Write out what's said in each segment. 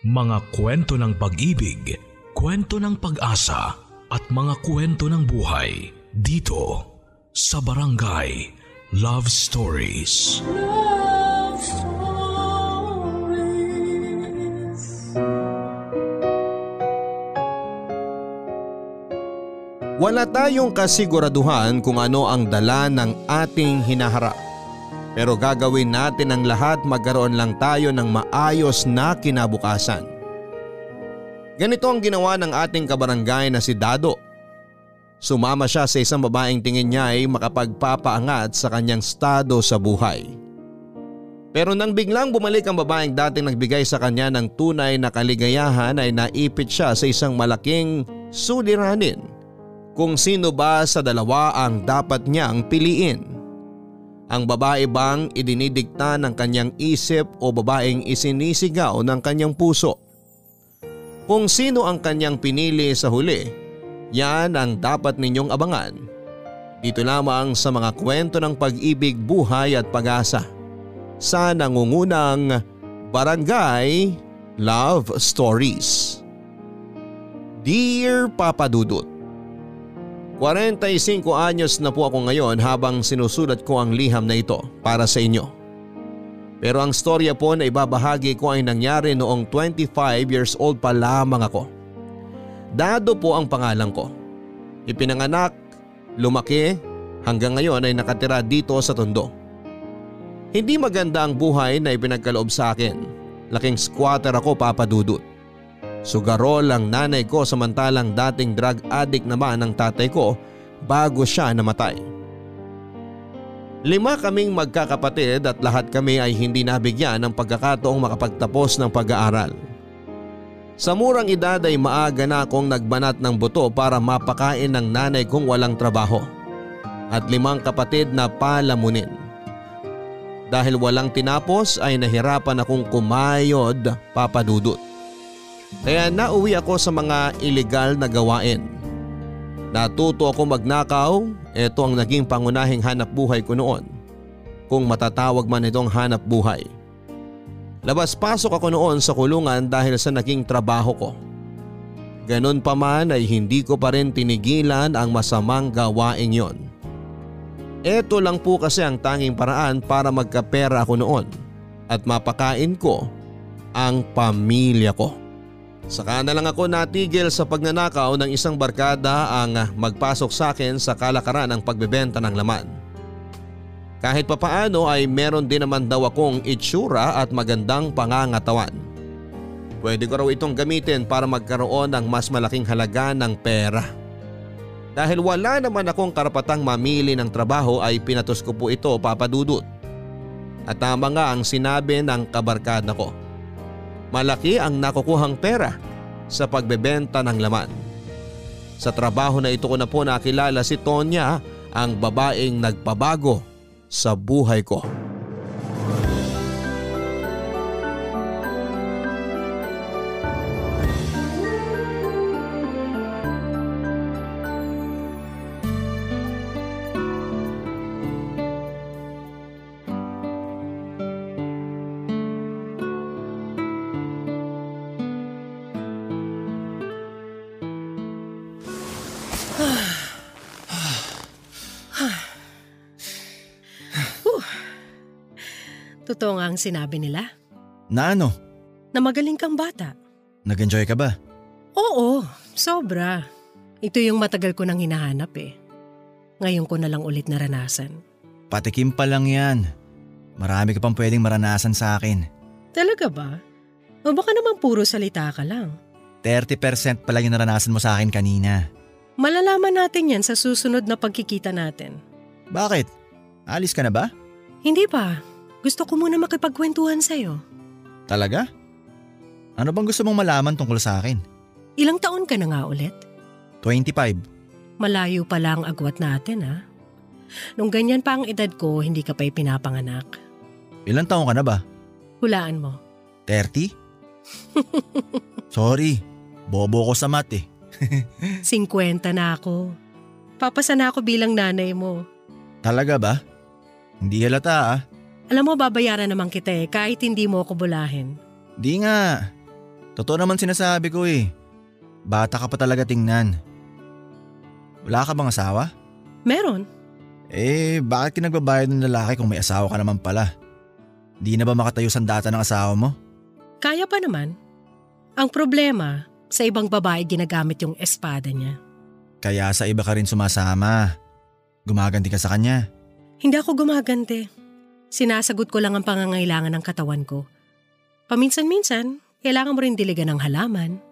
Mga kwento ng pag-ibig, kwento ng pag-asa at mga kwento ng buhay dito sa Barangay Love Stories. Love Stories. Wala tayong kasiguraduhan kung ano ang dala ng ating hinaharap. Pero gagawin natin ang lahat magkaroon lang tayo ng maayos na kinabukasan. Ganito ang ginawa ng ating kabarangay na si Dado. Sumama siya sa isang babaeng tingin niya ay makapagpapaangat sa kanyang estado sa buhay. Pero nang biglang bumalik ang babaeng dating nagbigay sa kanya ng tunay na kaligayahan ay naipit siya sa isang malaking suliranin kung sino ba sa dalawa ang dapat niyang piliin. Ang babae bang idinidikta ng kanyang isip o babaeng isinisigaw ng kanyang puso? Kung sino ang kanyang pinili sa huli, yan ang dapat ninyong abangan. Dito lamang sa mga kwento ng pag-ibig, buhay at pag-asa. Sa nangungunang Barangay Love Stories. Dear Papa Dudut, 45 anyos na po ako ngayon habang sinusulat ko ang liham na ito para sa inyo. Pero ang storya po na ibabahagi ko ay nangyari noong 25 years old pa lamang ako. Dado po ang pangalan ko. Ipinanganak, lumaki, hanggang ngayon ay nakatira dito sa Tondo. Hindi maganda ang buhay na ipinagkaloob sa akin. Laking squatter ako papadudot. Sugarol ang nanay ko samantalang dating drug addict naman ang tatay ko bago siya namatay. Lima kaming magkakapatid at lahat kami ay hindi nabigyan ng pagkakataong makapagtapos ng pag-aaral. Sa murang edad ay maaga na akong nagbanat ng buto para mapakain ng nanay kong walang trabaho at limang kapatid na palamunin. Dahil walang tinapos ay nahirapan akong kumayod papadudot. Kaya nauwi ako sa mga ilegal na gawain. Natuto ako magnakaw, ito ang naging pangunahing hanap buhay ko noon. Kung matatawag man itong hanap buhay. Labas-pasok ako noon sa kulungan dahil sa naging trabaho ko. Ganon pa man ay hindi ko pa rin tinigilan ang masamang gawain yon. Ito lang po kasi ang tanging paraan para magkapera ako noon at mapakain ko ang pamilya ko. Saka na lang ako natigil sa pagnanakaw ng isang barkada ang magpasok sa akin sa kalakaran ng pagbebenta ng laman. Kahit papaano ay meron din naman daw akong itsura at magandang pangangatawan. Pwede ko raw itong gamitin para magkaroon ng mas malaking halaga ng pera. Dahil wala naman akong karapatang mamili ng trabaho ay pinatos ko po ito papadudot. At tama nga ang sinabi ng kabarkada ko. Malaki ang nakukuhang pera sa pagbebenta ng laman. Sa trabaho na ito ko na po nakilala si Tonya ang babaeng nagpabago sa buhay ko. Totoo nga ang sinabi nila, Na ano? na magaling kang bata. Nag-enjoy ka ba? Oo, sobra. Ito yung matagal ko nang hinahanap eh. Ngayon ko na lang ulit naranasan. Patikim pa lang yan. Marami ka pang pwedeng maranasan sa akin. Talaga ba? O baka naman puro salita ka lang. 30% pa lang yung naranasan mo sa akin kanina. Malalaman natin yan sa susunod na pagkikita natin. Bakit? Alis ka na ba? Hindi pa. Gusto ko muna makipagkwentuhan sa'yo. Talaga? Ano bang gusto mong malaman tungkol sa akin? Ilang taon ka na nga ulit? 25. Malayo pa lang agwat natin ha. Nung ganyan pa ang edad ko, hindi ka pa'y pinapanganak. Ilang taong ka na ba? Hulaan mo. 30? Sorry, bobo ko sa mat eh. 50 na ako. Papasa na ako bilang nanay mo. Talaga ba? Hindi halata ah. Alam mo, babayaran naman kita eh, kahit hindi mo ako bulahin. Di nga. Totoo naman sinasabi ko eh. Bata ka pa talaga tingnan. Wala ka bang asawa? Meron. Eh, bakit kinagbabayad ng lalaki kung may asawa ka naman pala? Di na ba makatayo sandata ng asawa mo? Kaya pa naman. Ang problema, sa ibang babae ginagamit yung espada niya. Kaya sa iba ka rin sumasama. Gumaganti ka sa kanya. Hindi ako gumagante. Sinasagot ko lang ang pangangailangan ng katawan ko. Paminsan-minsan, kailangan mo rin diligan ng halaman.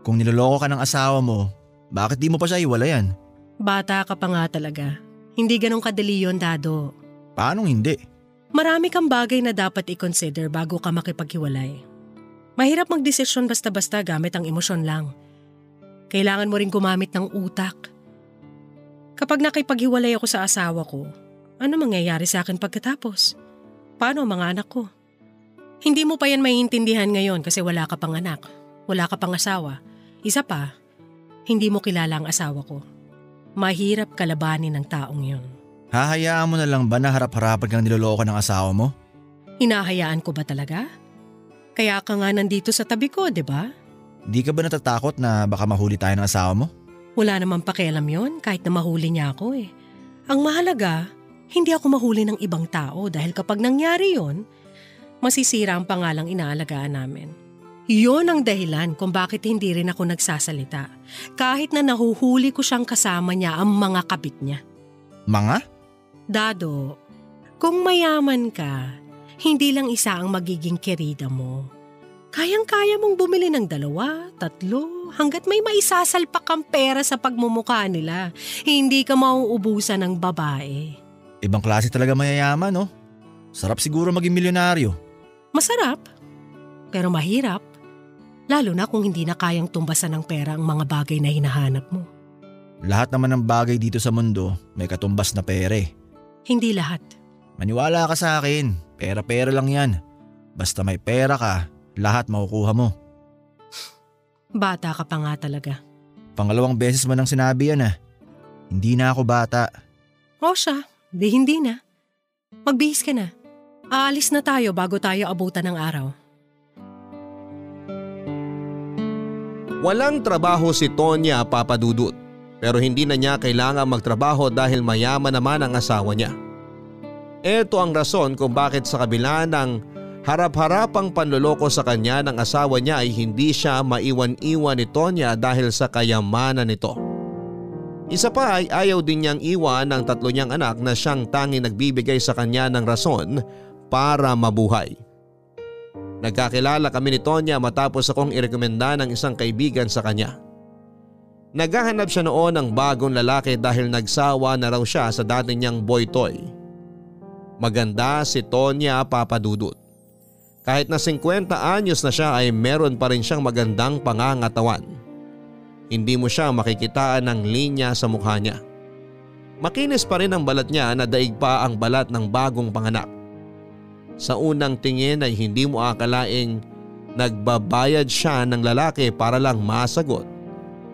Kung niloloko ka ng asawa mo, bakit di mo pa siya iwalayan? Bata ka pa nga talaga. Hindi ganun kadali yun, Dado. Paanong hindi? Marami kang bagay na dapat i-consider bago ka makipaghiwalay. Mahirap magdesisyon basta-basta gamit ang emosyon lang. Kailangan mo rin gumamit ng utak. Kapag nakipaghiwalay ako sa asawa ko, ano mangyayari sa akin pagkatapos? Paano mga anak ko? Hindi mo pa yan maiintindihan ngayon kasi wala ka pang anak, wala ka pang asawa. Isa pa, hindi mo kilala ang asawa ko. Mahirap kalabanin ng taong yun. Hahayaan mo na lang ba na harap-harapan kang niloloko ng asawa mo? Hinahayaan ko ba talaga? Kaya ka nga nandito sa tabi ko, di ba? Di ka ba natatakot na baka mahuli tayo ng asawa mo? Wala namang pakialam yon kahit na mahuli niya ako eh. Ang mahalaga, hindi ako mahuli ng ibang tao dahil kapag nangyari yon, masisira ang pangalang inaalagaan namin. Yon ang dahilan kung bakit hindi rin ako nagsasalita. Kahit na nahuhuli ko siyang kasama niya ang mga kabit niya. Mga? Dado, kung mayaman ka, hindi lang isa ang magiging kerida mo. Kayang-kaya mong bumili ng dalawa, tatlo, hanggat may maisasalpak kang pera sa pagmumukha nila. Hindi ka mauubusan ng babae. Ibang klase talaga mayayaman, no? Sarap siguro maging milyonaryo. Masarap, pero mahirap. Lalo na kung hindi na kayang tumbasan ng pera ang mga bagay na hinahanap mo. Lahat naman ng bagay dito sa mundo may katumbas na pere. Hindi lahat. Maniwala ka sa akin, pera-pera lang yan. Basta may pera ka, lahat makukuha mo. Bata ka pa nga talaga. Pangalawang beses mo nang sinabi yan ah. Hindi na ako bata. O siya, di hindi na. Magbihis ka na. Aalis na tayo bago tayo abutan ng araw. Walang trabaho si Tonya papadudot pero hindi na niya kailangan magtrabaho dahil mayaman naman ang asawa niya. Ito ang rason kung bakit sa kabila ng harap-harapang panloloko sa kanya ng asawa niya ay hindi siya maiwan-iwan ni Tonya dahil sa kayamanan nito. Isa pa ay ayaw din niyang iwan ng tatlo niyang anak na siyang tanging nagbibigay sa kanya ng rason para mabuhay. Nagkakilala kami ni Tonya matapos akong irekomenda ng isang kaibigan sa kanya. Naghahanap siya noon ng bagong lalaki dahil nagsawa na raw siya sa dati niyang boy toy. Maganda si Tonya Papadudut. Kahit na 50 anyos na siya ay meron pa rin siyang magandang pangangatawan. Hindi mo siya makikitaan ng linya sa mukha niya. Makinis pa rin ang balat niya na daig pa ang balat ng bagong panganak. Sa unang tingin ay hindi mo akalaing nagbabayad siya ng lalaki para lang masagot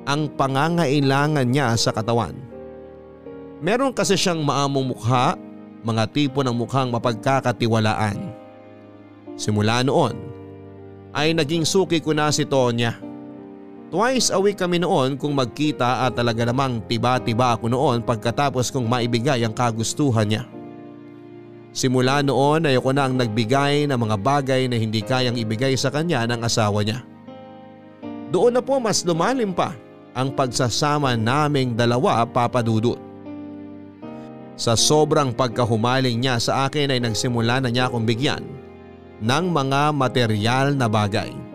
ang pangangailangan niya sa katawan. Meron kasi siyang maamong mukha, mga tipo ng mukhang mapagkakatiwalaan. Simula noon ay naging suki ko na si Tonya. Twice a week kami noon kung magkita at talaga namang tiba-tiba ako noon pagkatapos kong maibigay ang kagustuhan niya. Simula noon ay ako na ang nagbigay ng mga bagay na hindi kayang ibigay sa kanya ng asawa niya. Doon na po mas lumalim pa ang pagsasama naming dalawa papadudot. Sa sobrang pagkahumaling niya sa akin ay nagsimula na niya akong bigyan ng mga material na bagay.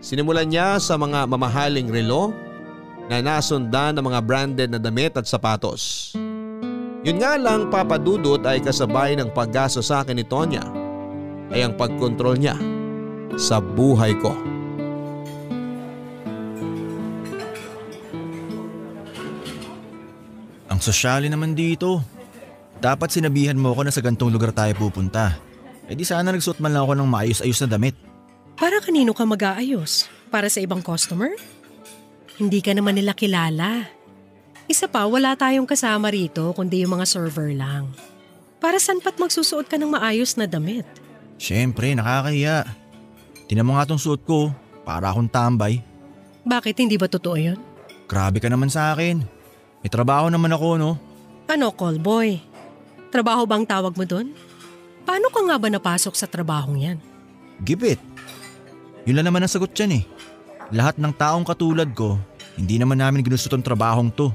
Sinimulan niya sa mga mamahaling relo na nasundan ng mga branded na damit at sapatos. Yun nga lang papadudot ay kasabay ng paggaso sa akin ni Tonya ay ang pagkontrol niya sa buhay ko. Ang sosyali naman dito. Dapat sinabihan mo ako na sa gantong lugar tayo pupunta. Eh di sana nagsuot man lang ako ng maayos-ayos na damit. Para kanino ka mag-aayos? Para sa ibang customer? Hindi ka naman nila kilala. Isa pa, wala tayong kasama rito kundi yung mga server lang. Para saan pat magsusuot ka ng maayos na damit? Siyempre, nakakahiya. Tinan mo nga tong suot ko. Para akong tambay. Bakit hindi ba totoo yun? Grabe ka naman sa akin. May trabaho naman ako no. Ano, callboy? Trabaho bang tawag mo doon? Paano ka nga ba napasok sa trabahong yan? Gipit. Yun lang naman ang sagot dyan eh. Lahat ng taong katulad ko, hindi naman namin ginusto tong trabahong to.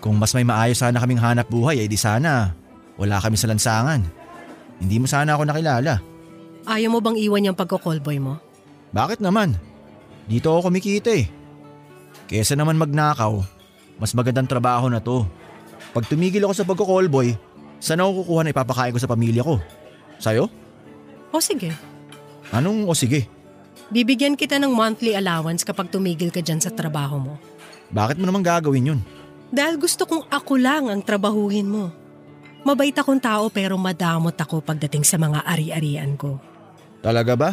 Kung mas may maayos sana kaming hanap buhay, ay di sana wala kami sa lansangan. Hindi mo sana ako nakilala. Ayaw mo bang iwan yung pagko-callboy mo? Bakit naman? Dito ako kumikita eh. Kesa naman magnakaw, mas magandang trabaho na to. Pag tumigil ako sa pagko-callboy, saan ako kukuha na ipapakain ko sa pamilya ko? Sa'yo? O sige, Anong o sige? Bibigyan kita ng monthly allowance kapag tumigil ka dyan sa trabaho mo. Bakit mo naman gagawin yun? Dahil gusto kong ako lang ang trabahuhin mo. Mabait akong tao pero madamot ako pagdating sa mga ari-arian ko. Talaga ba?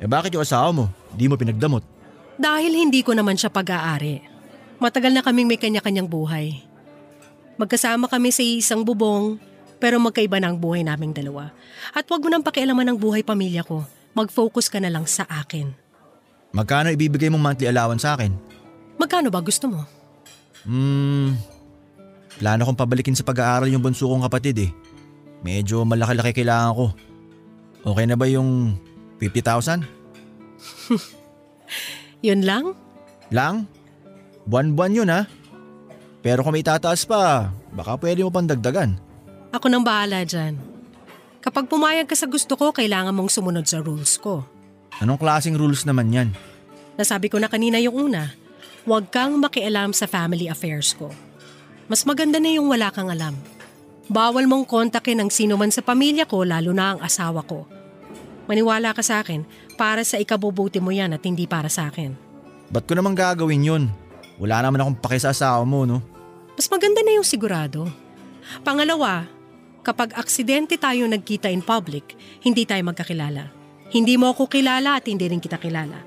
Eh bakit yung asawa mo? Di mo pinagdamot? Dahil hindi ko naman siya pag-aari. Matagal na kaming may kanya-kanyang buhay. Magkasama kami sa isang bubong, pero magkaiba na ang buhay naming dalawa. At wag mo nang pakialaman ng buhay pamilya ko. Mag-focus ka na lang sa akin. Magkano ibibigay mong monthly allowance sa akin? Magkano ba gusto mo? Hmm, plano kong pabalikin sa pag-aaral yung bunso kong kapatid eh. Medyo malaki-laki kailangan ko. Okay na ba yung 50,000? Yun lang? Lang? Buwan-buwan yun ha? Pero kung may tataas pa, baka pwede mo pang dagdagan. Ako nang bahala dyan. Kapag pumayag ka sa gusto ko, kailangan mong sumunod sa rules ko. Anong klaseng rules naman yan? Nasabi ko na kanina yung una, huwag kang makialam sa family affairs ko. Mas maganda na yung wala kang alam. Bawal mong kontakin ang sino man sa pamilya ko lalo na ang asawa ko. Maniwala ka sa akin, para sa ikabubuti mo yan at hindi para sa akin. Ba't ko naman gagawin yun? Wala naman akong paki sa asawa mo no? Mas maganda na yung sigurado. Pangalawa, kapag aksidente tayo nagkita in public, hindi tayo magkakilala. Hindi mo ako kilala at hindi rin kita kilala.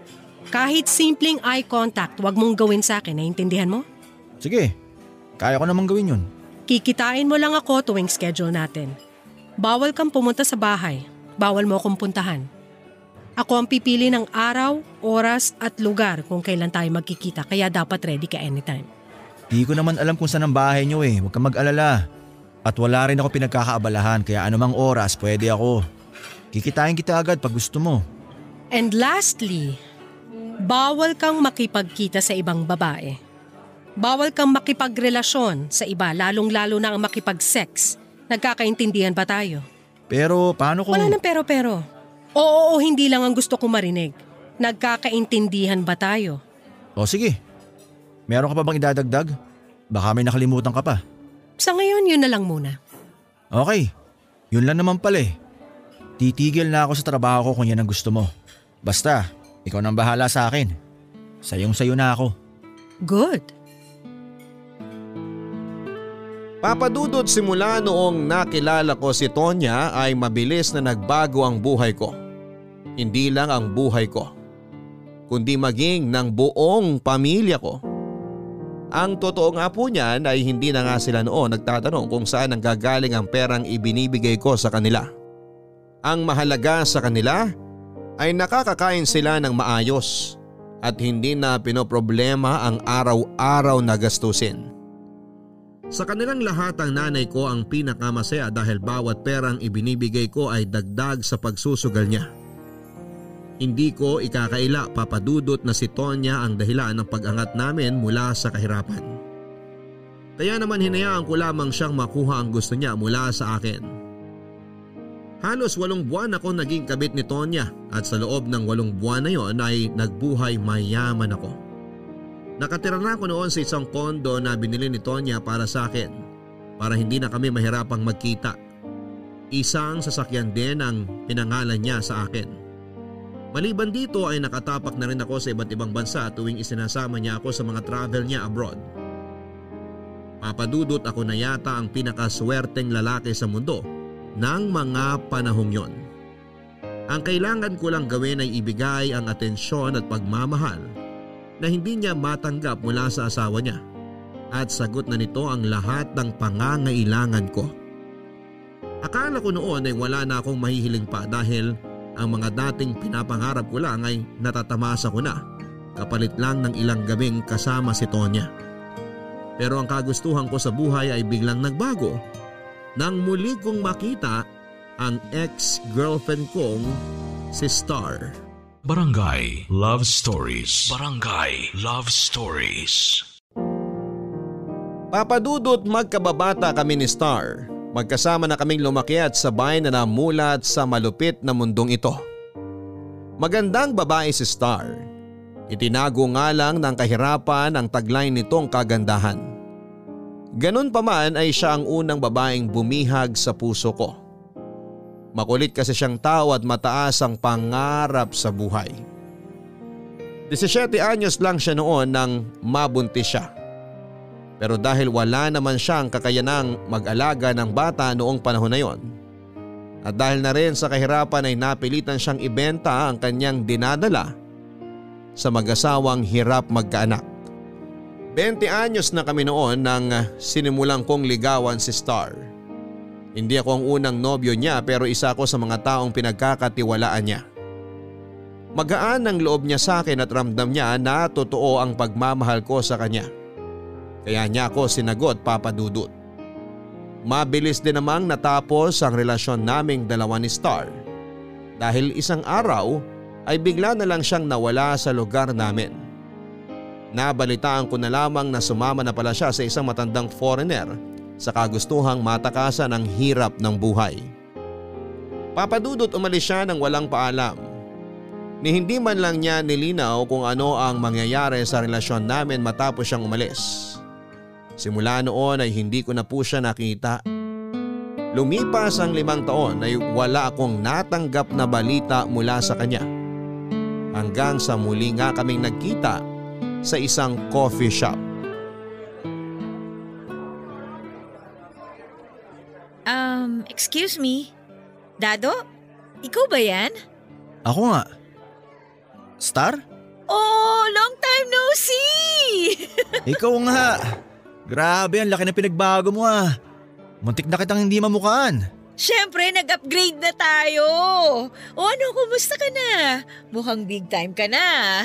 Kahit simpleng eye contact, wag mong gawin sa akin, naiintindihan mo? Sige, kaya ko naman gawin yun. Kikitain mo lang ako tuwing schedule natin. Bawal kang pumunta sa bahay. Bawal mo akong puntahan. Ako ang pipili ng araw, oras at lugar kung kailan tayo magkikita kaya dapat ready ka anytime. Di ko naman alam kung saan ang bahay nyo eh, huwag kang mag-alala. At wala rin ako pinagkakaabalahan kaya anumang oras pwede ako. Kikitain kita agad pag gusto mo. And lastly, bawal kang makipagkita sa ibang babae. Bawal kang makipagrelasyon sa iba lalong-lalo na ang makipag-sex. Nagkakaintindihan ba tayo? Pero paano kung... Wala nang pero-pero. Oo o hindi lang ang gusto ko marinig. Nagkakaintindihan ba tayo? O sige, meron ka pa bang idadagdag? Baka may nakalimutan ka pa. Sa ngayon, yun na lang muna. Okay, yun lang naman pala eh. Titigil na ako sa trabaho ko kung yan ang gusto mo. Basta, ikaw nang bahala sa akin. Sayong sayo na ako. Good. Papadudod simula noong nakilala ko si Tonya ay mabilis na nagbago ang buhay ko. Hindi lang ang buhay ko, kundi maging ng buong pamilya ko. Ang totoo nga po niyan ay hindi na nga sila noon nagtatanong kung saan ang gagaling ang perang ibinibigay ko sa kanila. Ang mahalaga sa kanila ay nakakakain sila ng maayos at hindi na pinoproblema ang araw-araw na gastusin. Sa kanilang lahat ang nanay ko ang pinakamasaya dahil bawat perang ibinibigay ko ay dagdag sa pagsusugal niya. Hindi ko ikakaila papadudot na si Tonya ang dahilan ng pag-angat namin mula sa kahirapan. Kaya naman hinayaan ko lamang siyang makuha ang gusto niya mula sa akin. Halos walong buwan ako naging kabit ni Tonya at sa loob ng walong buwan na yon ay nagbuhay mayaman ako. Nakatira na ako noon sa isang kondo na binili ni Tonya para sa akin para hindi na kami mahirapang magkita. Isang sasakyan din ang pinangalan niya sa akin. Maliban dito ay nakatapak na rin ako sa iba't ibang bansa tuwing isinasama niya ako sa mga travel niya abroad. Papadudot ako na yata ang pinakaswerteng lalaki sa mundo ng mga panahong yon. Ang kailangan ko lang gawin ay ibigay ang atensyon at pagmamahal na hindi niya matanggap mula sa asawa niya at sagot na nito ang lahat ng pangangailangan ko. Akala ko noon ay wala na akong mahihiling pa dahil Ang mga dating pinapangarap ko lang ay natatamasa ko na kapalit lang ng ilang gabing kasama si Tonya. Pero ang kagustuhan ko sa buhay ay biglang nagbago nang muli kong makita ang ex-girlfriend kong si Star. Barangay Love Stories. Barangay Love Stories. Papadudot magkababata kami ni Star. Magkasama na kaming lumaki at sabay na namulat sa malupit na mundong ito. Magandang babae si Star. Itinago nga lang ng kahirapan ang tagline nitong kagandahan. Ganun pa man ay siya ang unang babaeng bumihag sa puso ko. Makulit kasi siyang tao at mataas ang pangarap sa buhay. 17 anyos lang siya noon nang mabuntis siya. Pero dahil wala naman siyang kakayanang mag-alaga ng bata noong panahon na yon. At dahil na rin sa kahirapan ay napilitan siyang ibenta ang kanyang dinadala sa mag-asawang hirap magkaanak. 20 anyos na kami noon nang sinimulang kong ligawan si Star. Hindi ako ang unang nobyo niya pero isa ako sa mga taong pinagkakatiwalaan niya. Magaan ang loob niya sa akin at ramdam niya na totoo ang pagmamahal ko sa kanya. Kaya niya ako sinagot papadudot. Mabilis din namang natapos ang relasyon naming dalawa ni Star. Dahil isang araw ay bigla na lang siyang nawala sa lugar namin. Nabalitaan ko na lamang na sumama na pala siya sa isang matandang foreigner sa kagustuhang matakasan ang hirap ng buhay. Papadudot umalis siya ng walang paalam. Ni hindi man lang niya nilinaw kung ano ang mangyayari sa relasyon namin matapos siyang umalis. Simula noon ay hindi ko na po siya nakita. Lumipas ang limang taon ay wala akong natanggap na balita mula sa kanya. Hanggang sa muli nga kaming nagkita sa isang coffee shop. Um, excuse me? Dado? Ikaw ba yan? Ako nga. Star? Oh, long time no see! Ikaw nga. Grabe, ang laki na pinagbago mo ah. Muntik na kitang hindi mamukaan. Siyempre, nag-upgrade na tayo. O ano, kumusta ka na? Mukhang big time ka na.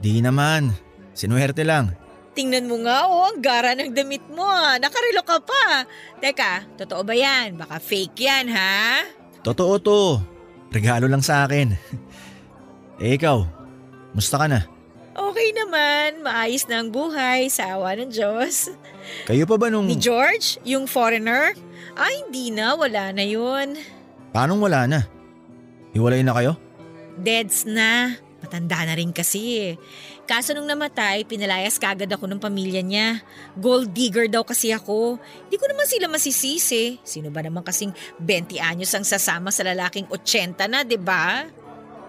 Di naman. Sinuwerte lang. Tingnan mo nga, oh, ang gara ng damit mo. ah. Nakarelo ka pa. Teka, totoo ba yan? Baka fake yan, ha? Totoo to. Regalo lang sa akin. eh ikaw, musta ka na? Okay naman, maayos na ang buhay sa awa ng Diyos. Kayo pa ba nung... Ni George, yung foreigner? Ay, hindi na, wala na yun. Paanong wala na? Hiwalay na kayo? Deads na. Matanda na rin kasi eh. Kaso nung namatay, pinalayas kagad ako ng pamilya niya. Gold digger daw kasi ako. Hindi ko naman sila masisisi. Sino ba naman kasing 20 anyos ang sasama sa lalaking 80 na, 'di ba?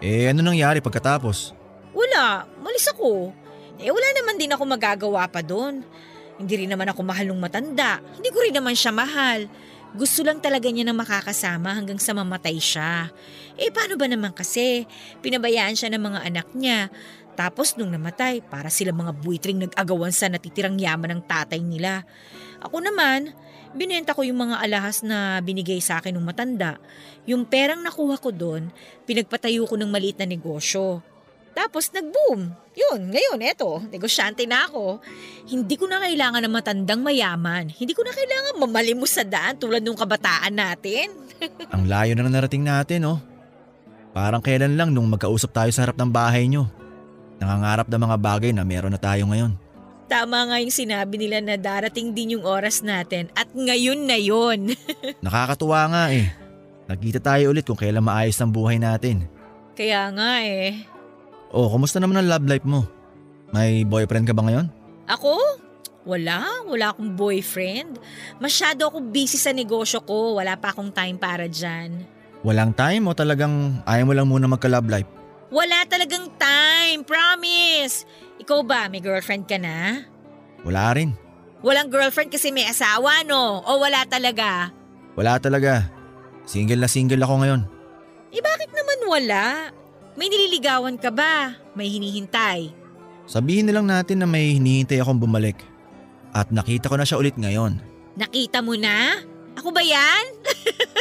Eh ano nangyari pagkatapos? Wala, malis ako. Eh wala naman din ako magagawa pa doon. Hindi rin naman ako mahal nung matanda. Hindi ko rin naman siya mahal. Gusto lang talaga niya na makakasama hanggang sa mamatay siya. Eh paano ba naman kasi? Pinabayaan siya ng mga anak niya. Tapos nung namatay, para sila mga buitring nag-agawan sa natitirang yaman ng tatay nila. Ako naman, binenta ko yung mga alahas na binigay sa akin ng matanda. Yung perang nakuha ko doon, pinagpatayo ko ng maliit na negosyo. Tapos nag-boom. Yun, ngayon, eto, negosyante na ako. Hindi ko na kailangan ng matandang mayaman. Hindi ko na kailangan mamalimos sa daan tulad nung kabataan natin. Ang layo na narating natin oh. Parang kailan lang nung magkausap tayo sa harap ng bahay nyo. Nangangarap ng mga bagay na meron na tayo ngayon. Tama nga yung sinabi nila na darating din yung oras natin at ngayon na yon. Nakakatuwa nga eh. Nagkita tayo ulit kung kailan maayos ang buhay natin. Kaya nga eh. Oh, kumusta naman ang love life mo? May boyfriend ka ba ngayon? Ako? Wala, wala akong boyfriend. Masyado ako busy sa negosyo ko, wala pa akong time para dyan. Walang time o talagang ayaw mo lang muna magka-love life? Wala talagang time, promise! Ikaw ba, may girlfriend ka na? Wala rin. Walang girlfriend kasi may asawa, no? O wala talaga? Wala talaga. Single na single ako ngayon. Eh bakit naman wala? May nililigawan ka ba? May hinihintay? Sabihin na lang natin na may hinihintay akong bumalik. At nakita ko na siya ulit ngayon. Nakita mo na? Ako ba yan?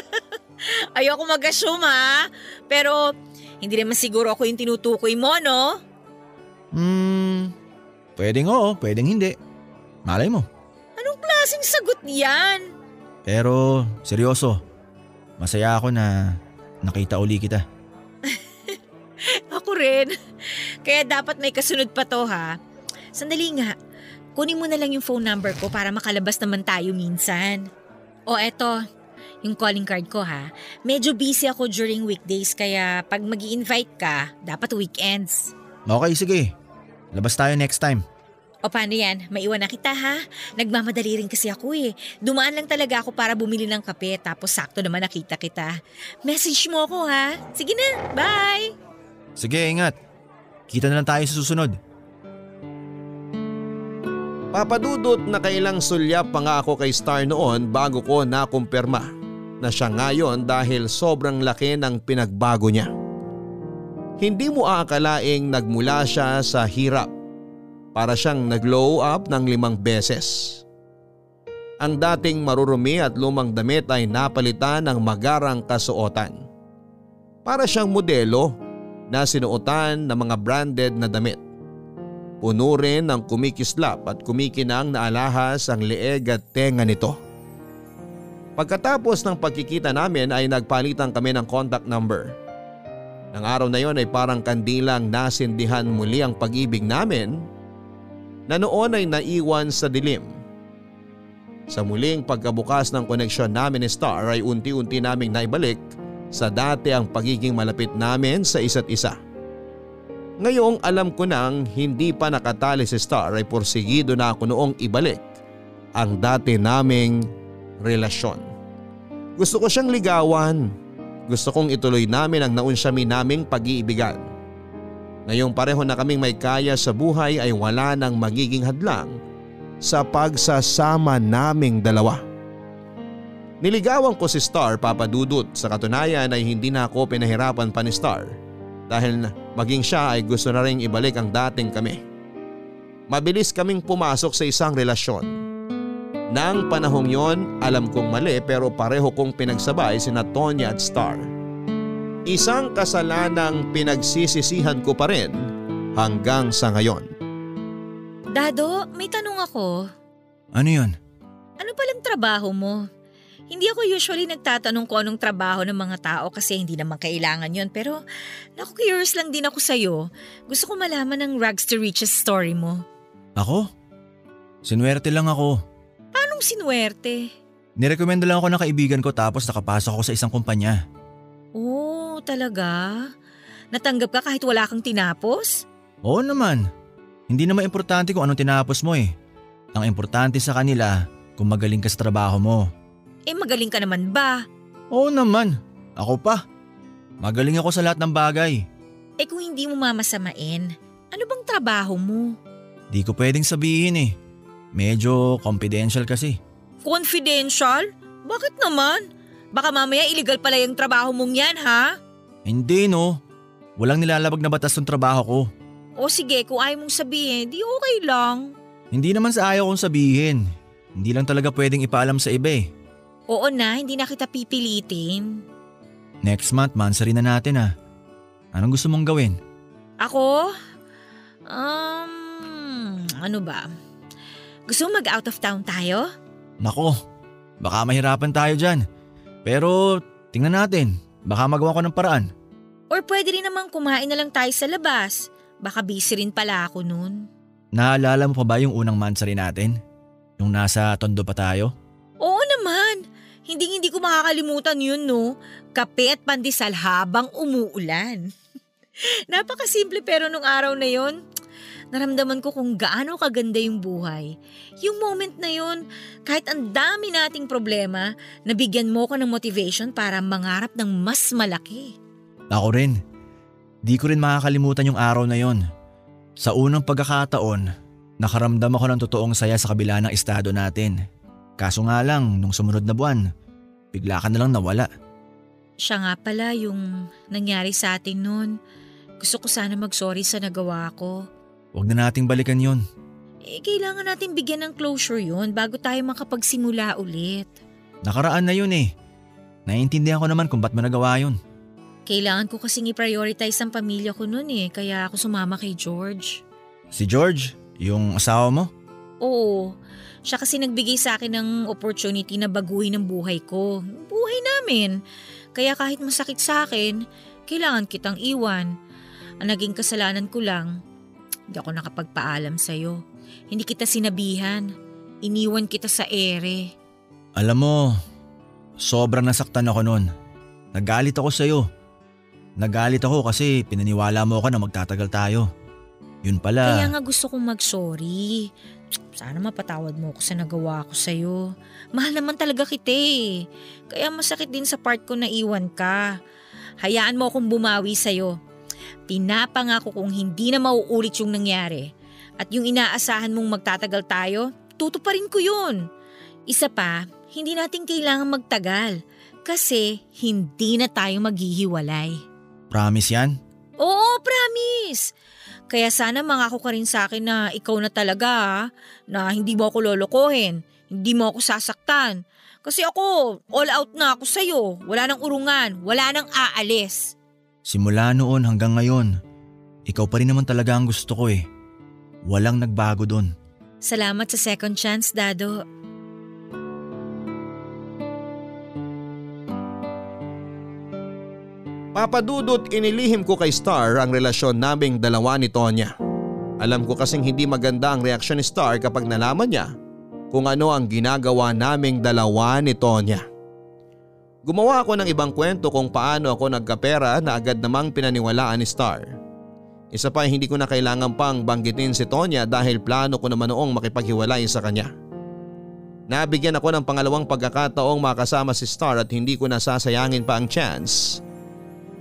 Ayoko mag-assume ha. Pero Hindi naman siguro ako yung tinutukoy mo, no? Hmm, pwedeng oo, pwedeng hindi. Malay mo. Anong klaseng sagot yan? Pero seryoso, masaya ako na nakita uli kita. Ako rin. Kaya dapat may kasunod pa to ha. Sandali nga, kunin mo na lang yung phone number ko para makalabas naman tayo minsan. O eto, yung calling card ko ha. Medyo busy ako during weekdays kaya pag mag invite ka, dapat weekends. Okay, sige. Labas tayo next time. O paano yan? Maiwan na kita ha? Nagmamadali rin kasi ako eh. Dumaan lang talaga ako para bumili ng kape tapos sakto naman nakita kita. Message mo ako ha? Sige na, bye! Sige, ingat. Kita na lang tayo sa susunod. Papadudot na kailang sulyap pa nga ako kay Star noon bago ko nakumpirma na siya ngayon dahil sobrang laki ng pinagbago niya. Hindi mo aakalaing nagmula siya sa hirap para siyang nag-glow up ng limang beses. Ang dating marurumi at lumang damit ay napalitan ng magarang kasuotan. Para siyang modelo na sinuotan ng mga branded na damit. Puno rin ng kumikislap at kumikinang na alahas ang leeg at tenga nito. Pagkatapos ng pagkikita namin ay nagpalitan kami ng contact number. Nang araw na yon ay parang kandilang nasindihan muli ang pag-ibig namin na noon ay naiwan sa dilim. Sa muling pagkabukas ng koneksyon namin ni Star ay unti-unti naming naibalik sa dati ang pagiging malapit namin sa isa't isa. Ngayong alam ko nang hindi pa nakatali si Star ay porsigido na ako noong ibalik ang dati naming relasyon. Gusto ko siyang ligawan. Gusto kong ituloy namin ang naunsyami naming pag-iibigan. Ngayong pareho na kaming may kaya sa buhay ay wala nang magiging hadlang sa pagsasama naming dalawa. Niligawan ko si Star papadudot sa katunayan ay hindi na ako pinahirapan pa ni Star dahil maging siya ay gusto na rin ibalik ang dating kami. Mabilis kaming pumasok sa isang relasyon. Nang panahong yon alam kong mali pero pareho kong pinagsabay sina Tonya at Star. Isang kasalanang pinagsisisihan ko pa rin hanggang sa ngayon. Dado, may tanong ako. Ano yun? Ano palang trabaho mo? Hindi ako usually nagtatanong kung anong trabaho ng mga tao kasi hindi naman kailangan yon pero naku curious lang din ako sa'yo. Gusto ko malaman ng rags to riches story mo. Ako? Sinwerte lang ako. Anong sinwerte? Nirekomenda lang ako ng kaibigan ko tapos nakapasok ako sa isang kumpanya. Oh, talaga? Natanggap ka kahit wala kang tinapos? Oo naman. Hindi naman importante kung anong tinapos mo eh. Ang importante sa kanila kung magaling ka sa trabaho mo. Eh magaling ka naman ba? Oo naman. Ako pa. Magaling ako sa lahat ng bagay. Eh kung hindi mo mamasamain, ano bang trabaho mo? Di ko pwedeng sabihin eh. Medyo confidential kasi. Confidential? Bakit naman? Baka mamaya illegal pala yung trabaho mong yan ha? Hindi no. Walang nilalabag na batas ng trabaho ko. O sige, kung ayaw mong sabihin, di okay lang. Hindi naman sa ayaw kong sabihin. Hindi lang talaga pwedeng ipaalam sa iba eh. Oo na, hindi na kita pipilitin. Next month, mansari na natin ah. Anong gusto mong gawin? Ako? Um, ano ba? Gusto mo mag-out of town tayo? Nako, baka mahirapan tayo dyan. Pero tingnan natin, baka magawa ko ng paraan. Or pwede rin naman kumain na lang tayo sa labas. Baka busy rin pala ako nun. Naalala mo pa ba yung unang mansari natin? Yung nasa tondo pa tayo? Hindi hindi ko makakalimutan yun no. Kape at pandesal habang umuulan. Napakasimple pero nung araw na yon, naramdaman ko kung gaano kaganda yung buhay. Yung moment na yon, kahit ang dami nating problema, nabigyan mo ko ng motivation para mangarap ng mas malaki. Ako rin. Di ko rin makakalimutan yung araw na yon. Sa unang pagkakataon, nakaramdam ako ng totoong saya sa kabila ng estado natin. Kaso nga lang, nung sumunod na buwan, bigla ka na lang nawala. Siya nga pala yung nangyari sa atin noon. Gusto ko sana mag-sorry sa nagawa ko. Huwag na nating balikan yon. Eh, kailangan natin bigyan ng closure yun bago tayo makapagsimula ulit. Nakaraan na yun eh. Naiintindihan ko naman kung ba't mo nagawa yun. Kailangan ko kasing i-prioritize ang pamilya ko noon eh, kaya ako sumama kay George. Si George, yung asawa mo? Oo, siya kasi nagbigay sa akin ng opportunity na baguhin ang buhay ko. Buhay namin. Kaya kahit masakit sa akin, kailangan kitang iwan. Ang naging kasalanan ko lang, hindi ako nakapagpaalam sa'yo. Hindi kita sinabihan. Iniwan kita sa ere. Alam mo, sobrang nasaktan ako noon. Nagalit ako sa'yo. Nagalit ako kasi pinaniwala mo ako na magtatagal tayo. Yun pala. Kaya nga gusto kong mag-sorry. Sana mapatawad mo ako sa nagawa ko sa'yo. Mahal naman talaga kita eh. Kaya masakit din sa part ko na iwan ka. Hayaan mo akong bumawi sa'yo. Pinapangako kong hindi na mauulit yung nangyari. At yung inaasahan mong magtatagal tayo, tutuparin ko yun. Isa pa, hindi natin kailangan magtagal. Kasi hindi na tayo maghihiwalay. Promise yan? Oo, promise! Kaya sana mangako ka rin sa akin na ikaw na talaga ha, na hindi mo ako lolokohin, hindi mo ako sasaktan. Kasi ako, all out na ako sa'yo. Wala nang urungan, wala nang aalis. Simula noon hanggang ngayon, ikaw pa rin naman talaga ang gusto ko eh. Walang nagbago doon. Salamat sa second chance, Dado. Papadudot inilihim ko kay Star ang relasyon naming dalawa ni Tonya. Alam ko kasing hindi maganda ang reaksyon ni Star kapag nalaman niya kung ano ang ginagawa naming dalawa ni Tonya. Gumawa ako ng ibang kwento kung paano ako nagkapera na agad namang pinaniwalaan ni Star. Isa pa hindi ko na kailangan pang banggitin si Tonya dahil plano ko naman noong makipaghiwalay sa kanya. Nabigyan ako ng pangalawang pagkakataong makasama si Star at hindi ko nasasayangin pa ang chance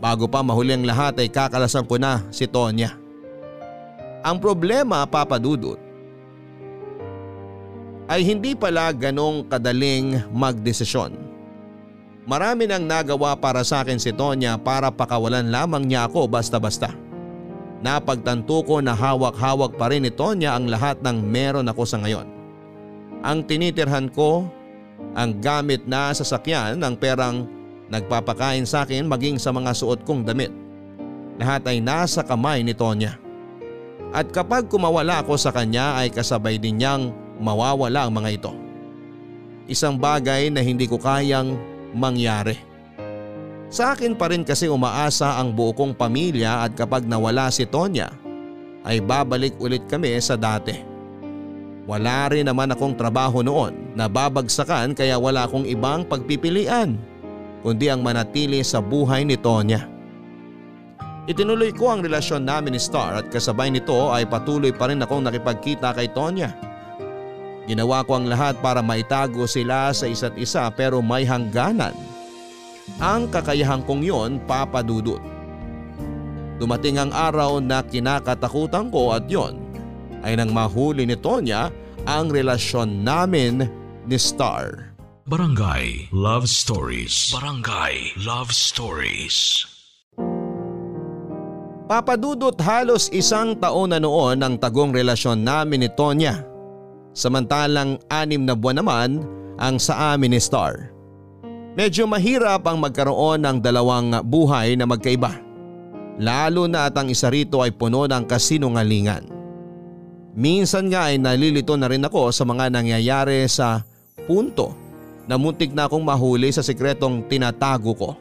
Bago pa mahuli ang lahat ay kakalasan ko na si Tonya. Ang problema papadudot ay hindi pala ganong kadaling magdesisyon. Marami nang nagawa para sa akin si Tonya para pakawalan lamang niya ako basta-basta. Napagtanto ko na hawak-hawak pa rin ni Tonya ang lahat ng meron ako sa ngayon. Ang tinitirhan ko, ang gamit na sasakyan ng perang Nagpapakain sa akin maging sa mga suot kong damit. Lahat ay nasa kamay ni Tonya. At kapag kumawala ako sa kanya ay kasabay din niyang mawawala ang mga ito. Isang bagay na hindi ko kayang mangyari. Sa akin pa rin kasi umaasa ang buo kong pamilya at kapag nawala si Tonya ay babalik ulit kami sa dati. Wala rin naman akong trabaho noon na babagsakan kaya wala akong ibang pagpipilian kundi ang manatili sa buhay ni Tonya. Itinuloy ko ang relasyon namin ni Star at kasabay nito ay patuloy pa rin akong nakipagkita kay Tonya. Ginawa ko ang lahat para maitago sila sa isa't isa pero may hangganan. Ang kakayahan kong yon papadudot. Dumating ang araw na kinakatakutan ko at yon ay nang mahuli ni Tonya ang relasyon namin ni Star. Barangay Love Stories. Barangay Love Stories. Papadudot halos isang taon na noon ang tagong relasyon namin ni Tonya. Samantalang anim na buwan naman ang sa amin ni Star. Medyo mahirap ang magkaroon ng dalawang buhay na magkaiba. Lalo na at ang isa rito ay puno ng kasinungalingan. Minsan nga ay nalilito na rin ako sa mga nangyayari sa punto na muntik na akong mahuli sa sikretong tinatago ko.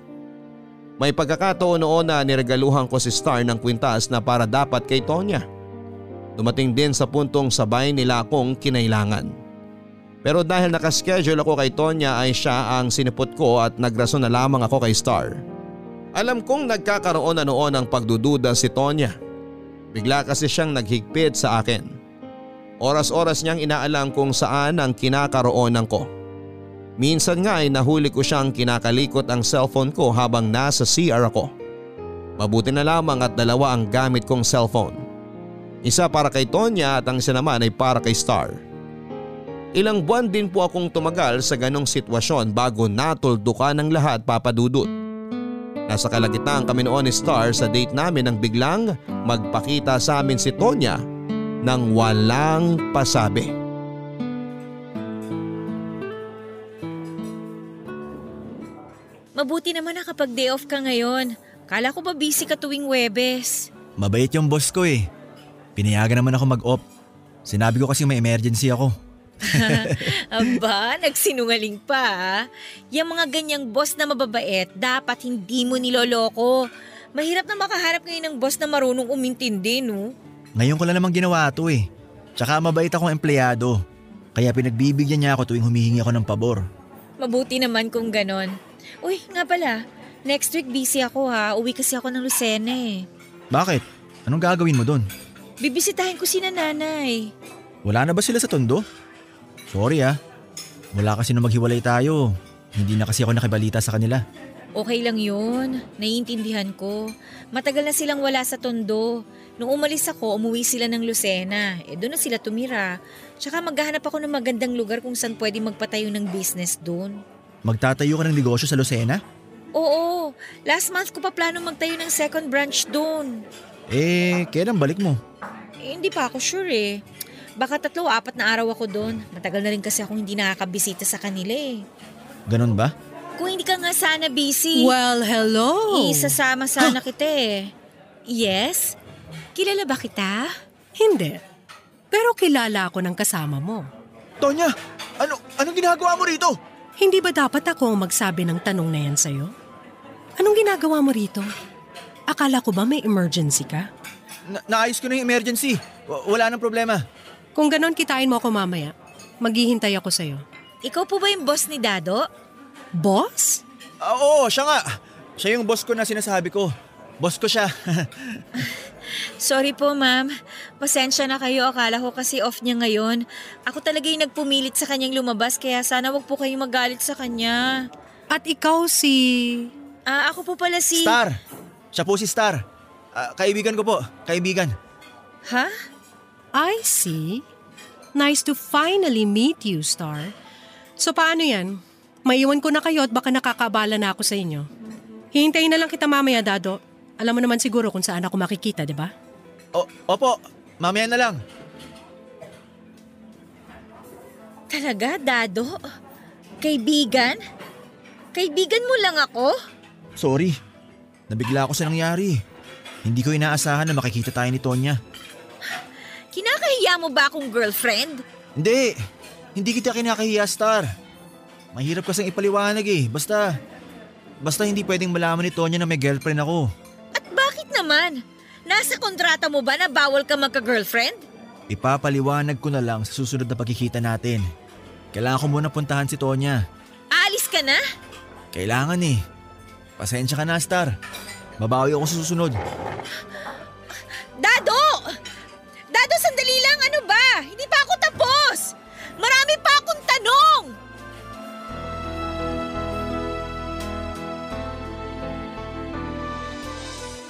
May pagkakataon noon na niregaluhan ko si Star ng kwintas na para dapat kay Tonya. Dumating din sa puntong sabay nila akong kinailangan. Pero dahil nakaschedule ako kay Tonya ay siya ang sinipot ko at nagrason na lamang ako kay Star. Alam kong nagkakaroon na noon ng pagdududa si Tonya. Bigla kasi siyang naghigpit sa akin. Oras-oras niyang inaalam kung saan ang kinakaroonan ko. Minsan nga ay nahuli ko siyang kinakalikot ang cellphone ko habang nasa CR ako. Mabuti na lamang at dalawa ang gamit kong cellphone. Isa para kay Tonya at ang isa naman ay para kay Star. Ilang buwan din po akong tumagal sa ganong sitwasyon bago natuldukan ng lahat papadudot. Nasa kalagitnaan kami noon ni Star sa date namin nang biglang magpakita sa amin si Tonya nang walang pasabi. Mabuti naman na kapag day off ka ngayon. Kala ko ba busy ka tuwing Webes? Mabait yung boss ko eh. Pinayagan naman ako mag-off. Sinabi ko kasi may emergency ako. Aba, nagsinungaling pa ah. Yung mga ganyang boss na mababait, dapat hindi mo niloloko. Mahirap na makaharap ngayon ng boss na marunong umintindi, no? Ngayon ko lang namang ginawa to eh. Tsaka mabait akong empleyado. Kaya pinagbibigyan niya ako tuwing humihingi ako ng pabor. Mabuti naman kung ganon. Uy, nga pala, next week busy ako ha. Uwi kasi ako ng Lucena eh. Bakit? Anong gagawin mo doon? Bibisitahin ko si nanay. Wala na ba sila sa tondo? Sorry ah. Wala kasi nung maghiwalay tayo. Hindi na kasi ako nakibalita sa kanila. Okay lang yun. Naiintindihan ko. Matagal na silang wala sa tondo. Nung umalis ako, umuwi sila ng Lucena. Eh doon na sila tumira. Tsaka maghahanap ako ng magandang lugar kung saan pwede magpatayo ng business doon. Magtatayo ka ng negosyo sa Lucena? Oo, last month ko pa plano magtayo ng second branch doon. Eh, kailan balik mo? Eh, hindi pa ako sure eh. Baka tatlo, apat na araw ako doon. Matagal na rin kasi ako hindi nakakabisita sa kanila eh. Ganon ba? Kung hindi ka nga sana busy, Well, hello. isasama sana kita eh. Yes? Kilala ba kita? Hindi. Pero kilala ako ng kasama mo. Tonya! Ano, anong ginagawa mo rito? Hindi ba dapat ako ang magsabi ng tanong na yan sa'yo? Anong ginagawa mo rito? Akala ko ba may emergency ka? Na- naayos ko na yung emergency. W- wala nang problema. Kung ganon, kitain mo ako mamaya. Maghihintay ako sa'yo. Ikaw po ba yung boss ni Dado? Boss? Ah, oo, siya nga. Siya yung boss ko na sinasabi ko. Boss ko siya. Sorry po ma'am. Pasensya na kayo. Akala ko kasi off niya ngayon. Ako talaga yung nagpumilit sa kanyang lumabas kaya sana wag po kayong magalit sa kanya. At ikaw si... Ah, ako po pala si... Star! Siya po si Star. Ah, kaibigan ko po. Kaibigan. Ha? I see. Nice to finally meet you, Star. So paano yan? Maiwan ko na kayo at baka nakakabala na ako sa inyo. Hihintayin na lang kita mamaya, Dado. Alam mo naman siguro kung saan ako makikita, di ba? O, opo, mamaya na lang. Talaga, Dado? Kaibigan? Kaibigan mo lang ako? Sorry. Nabigla ako sa nangyari. Hindi ko inaasahan na makikita tayo ni Tonya. Kinakahiya mo ba akong girlfriend? Hindi. Hindi kita kinakahiya, Star. Mahirap kasing ipaliwanag eh. Basta, basta hindi pwedeng malaman ni Tonya na may girlfriend ako. Naman? Nasa kontrata mo ba na bawal ka magka-girlfriend? Ipapaliwanag ko na lang sa susunod na pagkikita natin. Kailangan ko muna puntahan si Tonya. Aalis ka na? Kailangan eh. Pasensya ka na, Star. Babawi ako sa susunod. Dado! Dado, sandali lang. Ano ba? Hindi pa ako tapos. Marami pa akong tanong.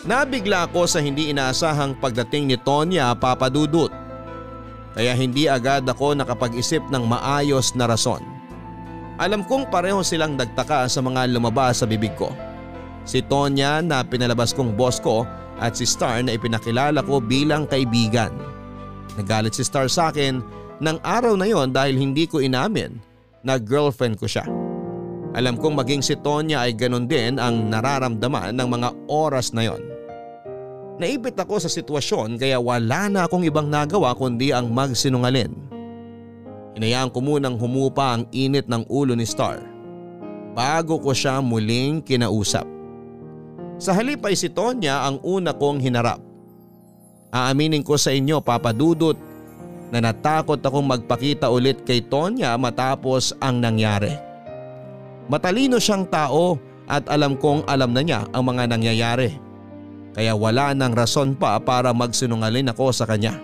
Nabigla ako sa hindi inaasahang pagdating ni Tonya papadudot. Kaya hindi agad ako nakapag-isip ng maayos na rason. Alam kong pareho silang nagtaka sa mga lumabas sa bibig ko. Si Tonya na pinalabas kong boss ko at si Star na ipinakilala ko bilang kaibigan. Nagalit si Star sa akin ng araw na yon dahil hindi ko inamin na girlfriend ko siya. Alam kong maging si Tonya ay ganun din ang nararamdaman ng mga oras na yon. Naipit ako sa sitwasyon kaya wala na akong ibang nagawa kundi ang magsinungalin. Hinayaan ko munang humupa ang init ng ulo ni Star bago ko siya muling kinausap. Sa halip ay si Tonya ang una kong hinarap. Aaminin ko sa inyo papadudot na natakot akong magpakita ulit kay Tonya matapos ang nangyari. Matalino siyang tao at alam kong alam na niya ang mga nangyayari. Kaya wala nang rason pa para magsinungalin ako sa kanya.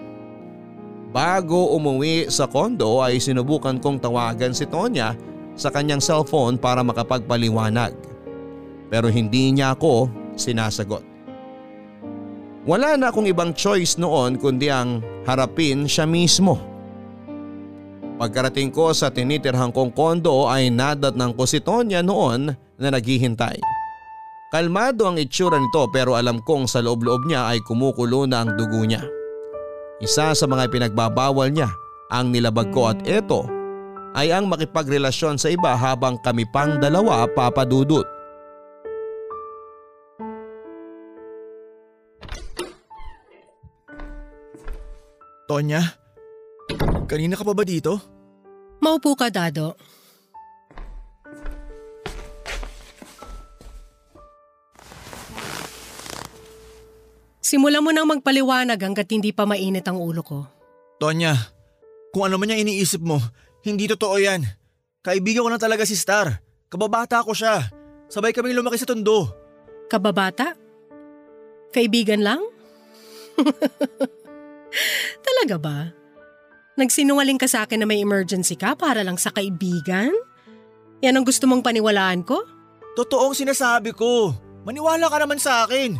Bago umuwi sa kondo ay sinubukan kong tawagan si Tonya sa kanyang cellphone para makapagpaliwanag. Pero hindi niya ako sinasagot. Wala na akong ibang choice noon kundi ang harapin siya mismo. Pagkarating ko sa tinitirhan kong kondo ay nadatnang ko si Tonya noon na naghihintay. Kalmado ang itsura nito pero alam kong sa loob-loob niya ay kumukulo na ang dugo niya. Isa sa mga pinagbabawal niya ang nilabag ko at ito ay ang makipagrelasyon sa iba habang kami pang dalawa papadudot. Tonya? Kanina ka pa ba dito? Maupo ka, Dado. Simula mo nang magpaliwanag hanggat hindi pa mainit ang ulo ko. Tonya, kung ano man yung iniisip mo, hindi totoo yan. Kaibigan ko na talaga si Star. Kababata ko siya. Sabay kaming lumaki sa tondo. Kababata? Kaibigan lang? Talaga ba? Nagsinungaling ka sa akin na may emergency ka para lang sa kaibigan? Yan ang gusto mong paniwalaan ko? Totoong sinasabi ko. Maniwala ka naman sa akin.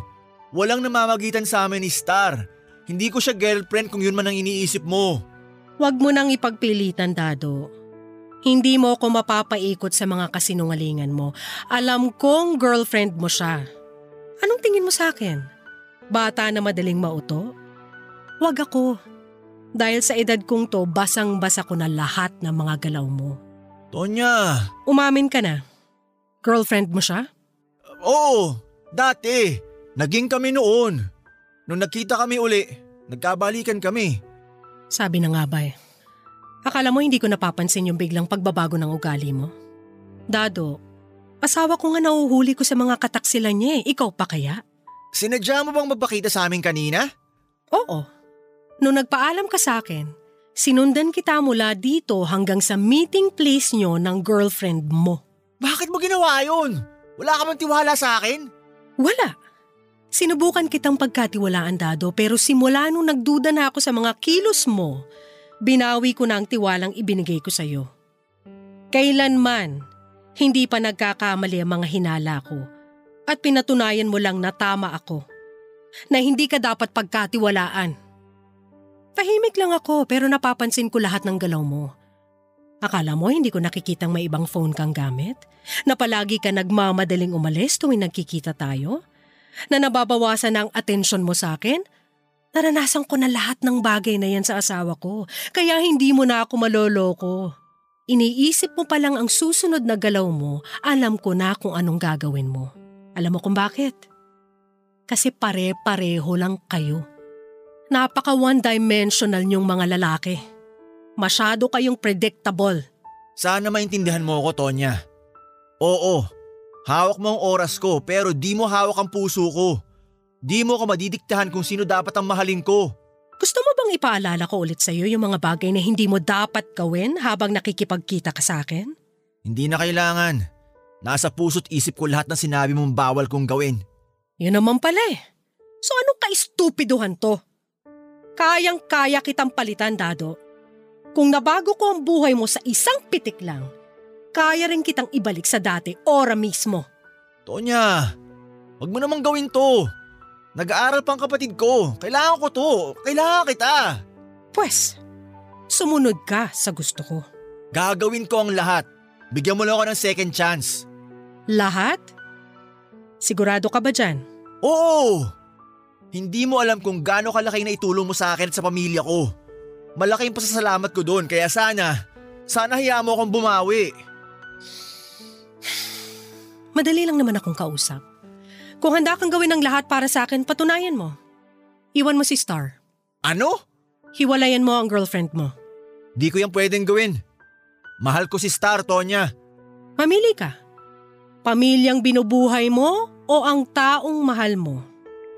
Walang namamagitan sa amin ni Star. Hindi ko siya girlfriend kung yun man ang iniisip mo. Huwag mo nang ipagpilitan, Dado. Hindi mo ako mapapaikot sa mga kasinungalingan mo. Alam kong girlfriend mo siya. Anong tingin mo sa akin? Bata na madaling mauto? Huwag ako. Dahil sa edad kong to, basang-basa ko na lahat ng mga galaw mo. Tonya! Umamin ka na. Girlfriend mo siya? Oo, dati. Naging kami noon. Nung nagkita kami uli, nagkabalikan kami. Sabi na nga ba eh. Akala mo hindi ko napapansin yung biglang pagbabago ng ugali mo? Dado, asawa ko nga nauhuli ko sa mga kataksilan niya eh. Ikaw pa kaya? Sinadya mo bang magpakita sa amin kanina? Oo. Nung nagpaalam ka sa akin, sinundan kita mula dito hanggang sa meeting place nyo ng girlfriend mo. Bakit mo ginawa yun? Wala ka bang tiwala sa akin? Wala. Sinubukan kitang pagkatiwalaan, Dado, pero simula nung nagduda na ako sa mga kilos mo, binawi ko na ang tiwalang ibinigay ko sa'yo. Kailanman, hindi pa nagkakamali ang mga hinala ko at pinatunayan mo lang na tama ako. Na hindi ka dapat pagkatiwalaan. Tahimik lang ako pero napapansin ko lahat ng galaw mo. Akala mo hindi ko nakikitang may ibang phone kang gamit? Na palagi ka nagmamadaling umalis tuwing nagkikita tayo? Na nababawasan ang atensyon mo sa akin? Naranasan ko na lahat ng bagay na yan sa asawa ko, kaya hindi mo na ako maloloko. Iniisip mo pa lang ang susunod na galaw mo, alam ko na kung anong gagawin mo. Alam mo kung bakit? Kasi pare-pareho lang kayo. Napaka one-dimensional niyong mga lalaki. Masyado kayong predictable. Sana maintindihan mo ako, Tonya. Oo, hawak mo ang oras ko pero di mo hawak ang puso ko. Di mo ko madidiktahan kung sino dapat ang mahalin ko. Gusto mo bang ipaalala ko ulit sa iyo yung mga bagay na hindi mo dapat gawin habang nakikipagkita ka sa akin? Hindi na kailangan. Nasa puso't isip ko lahat ng sinabi mong bawal kong gawin. Yun naman pala eh. So anong ka-estupiduhan to? Kayang-kaya kitang palitan, Dado. Kung nabago ko ang buhay mo sa isang pitik lang, kaya rin kitang ibalik sa dati ora mismo. Tonya, wag mo namang gawin to. Nag-aaral pang kapatid ko. Kailangan ko to. Kailangan kita. Pwes, sumunod ka sa gusto ko. Gagawin ko ang lahat. Bigyan mo lang ako ng second chance. Lahat? Sigurado ka ba dyan? Oo! Hindi mo alam kung gaano kalaki na itulong mo sa akin at sa pamilya ko. Malaking pasasalamat ko doon kaya sana, sana hayaan mo akong bumawi. Madali lang naman akong kausap. Kung handa kang gawin ang lahat para sa akin, patunayan mo. Iwan mo si Star. Ano? Hiwalayan mo ang girlfriend mo. Di ko yan pwedeng gawin. Mahal ko si Star, Tonya. Mamili ka. Pamilyang binubuhay mo o ang taong mahal mo?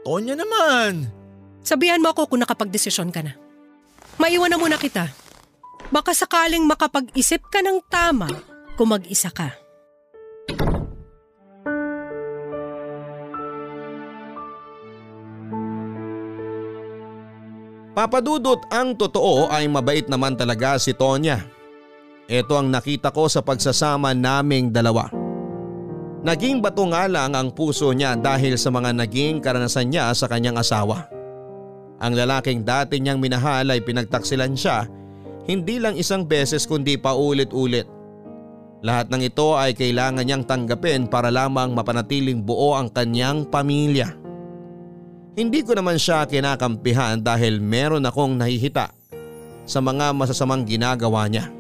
Tonya naman. Sabihan mo ako kung nakapag-desisyon ka na. Maiwan na muna kita. Baka sakaling makapag-isip ka ng tama kung mag-isa ka. Papadudot ang totoo ay mabait naman talaga si Tonya. Ito ang nakita ko sa pagsasama naming dalawa. Naging bato nga lang ang puso niya dahil sa mga naging karanasan niya sa kanyang asawa. Ang lalaking dati niyang minahal ay pinagtaksilan siya hindi lang isang beses kundi pa ulit-ulit. Lahat ng ito ay kailangan niyang tanggapin para lamang mapanatiling buo ang kanyang pamilya. Hindi ko naman siya kinakampihan dahil meron akong nahihita sa mga masasamang ginagawa niya.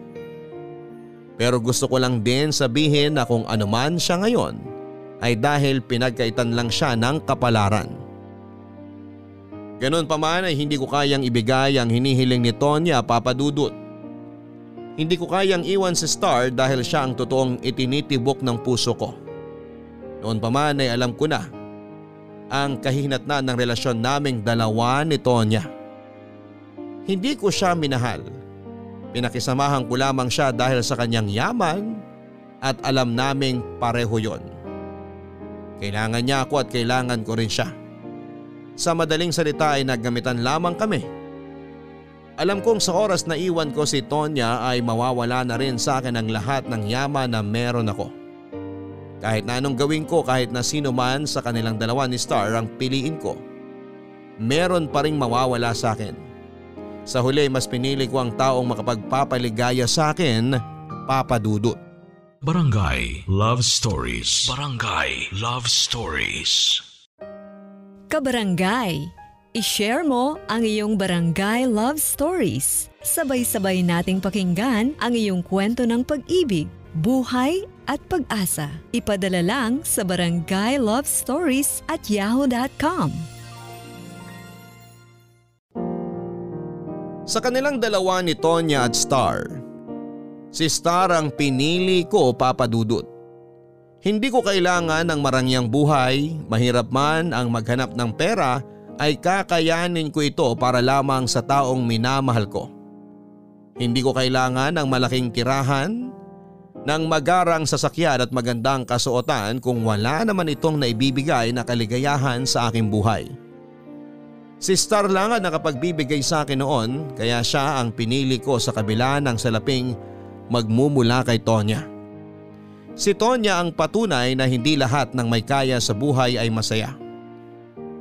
Pero gusto ko lang din sabihin na kung anuman siya ngayon ay dahil pinagkaitan lang siya ng kapalaran. Ganon pa man ay hindi ko kayang ibigay ang hinihiling ni Tonya papadudot. Hindi ko kayang iwan si Star dahil siya ang totoong itinitibok ng puso ko. Noon pa man ay alam ko na ang kahinatnan ng relasyon naming dalawa ni Tonya. Hindi ko siya minahal. Pinakisamahan ko lamang siya dahil sa kanyang yaman at alam naming pareho yon. Kailangan niya ako at kailangan ko rin siya. Sa madaling salita ay naggamitan lamang kami. Alam kong sa oras na iwan ko si Tonya ay mawawala na rin sa akin ang lahat ng yaman na meron ako. Kahit na anong gawin ko kahit na sino man sa kanilang dalawa ni Star ang piliin ko, meron pa ring mawawala sa akin. Sa huli mas pinili ko ang taong makapagpapaligaya sa akin, Papa Dudut. Barangay Love Stories. Barangay Love Stories. Kabarangay, i-share mo ang iyong barangay love stories. Sabay-sabay nating pakinggan ang iyong kwento ng pag-ibig, buhay at pag-asa. Ipadala lang sa barangay love stories at yahoo.com. Sa kanilang dalawa ni Tonya at Star, si Star ang pinili ko papadudot. Hindi ko kailangan ng marangyang buhay, mahirap man ang maghanap ng pera ay kakayanin ko ito para lamang sa taong minamahal ko. Hindi ko kailangan ng malaking tirahan, ng magarang sasakyan at magandang kasuotan kung wala naman itong naibibigay na kaligayahan sa aking buhay. Si Star lang ang nakapagbibigay sa akin noon kaya siya ang pinili ko sa kabila ng salaping magmumula kay Tonya. Si Tonya ang patunay na hindi lahat ng may kaya sa buhay ay masaya.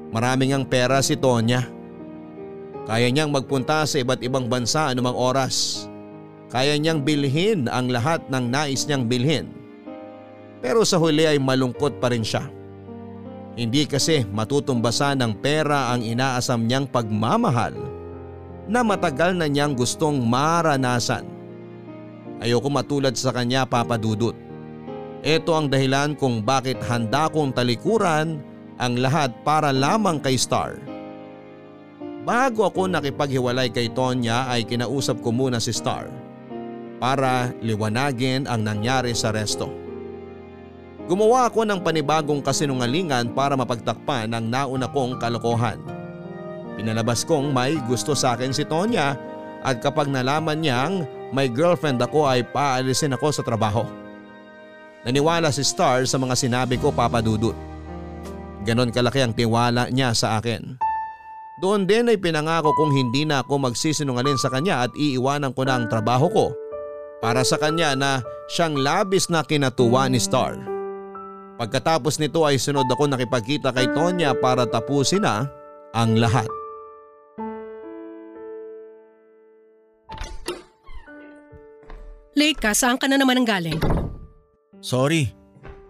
Maraming ang pera si Tonya. Kaya niyang magpunta sa iba't ibang bansa anumang oras. Kaya niyang bilhin ang lahat ng nais niyang bilhin. Pero sa huli ay malungkot pa rin siya. Hindi kasi matutumbasan ng pera ang inaasam niyang pagmamahal na matagal na niyang gustong maranasan. Ayoko matulad sa kanya papadudot. Ito ang dahilan kung bakit handa kong talikuran ang lahat para lamang kay Star. Bago ako nakipaghiwalay kay Tonya ay kinausap ko muna si Star para liwanagin ang nangyari sa resto. Gumawa ako ng panibagong kasinungalingan para mapagtakpan ang nauna kong kalokohan. Pinalabas kong may gusto sa akin si Tonya at kapag nalaman niyang may girlfriend ako ay paalisin ako sa trabaho. Naniwala si Star sa mga sinabi ko papadudot. Ganon kalaki ang tiwala niya sa akin. Doon din ay pinangako kong hindi na ako magsisinungalin sa kanya at iiwanan ko na ang trabaho ko para sa kanya na siyang labis na kinatuwa ni Star. Pagkatapos nito ay sunod ako nakipagkita kay Tonya para tapusin na ang lahat. Late ka, saan ka na naman ang galing? Sorry,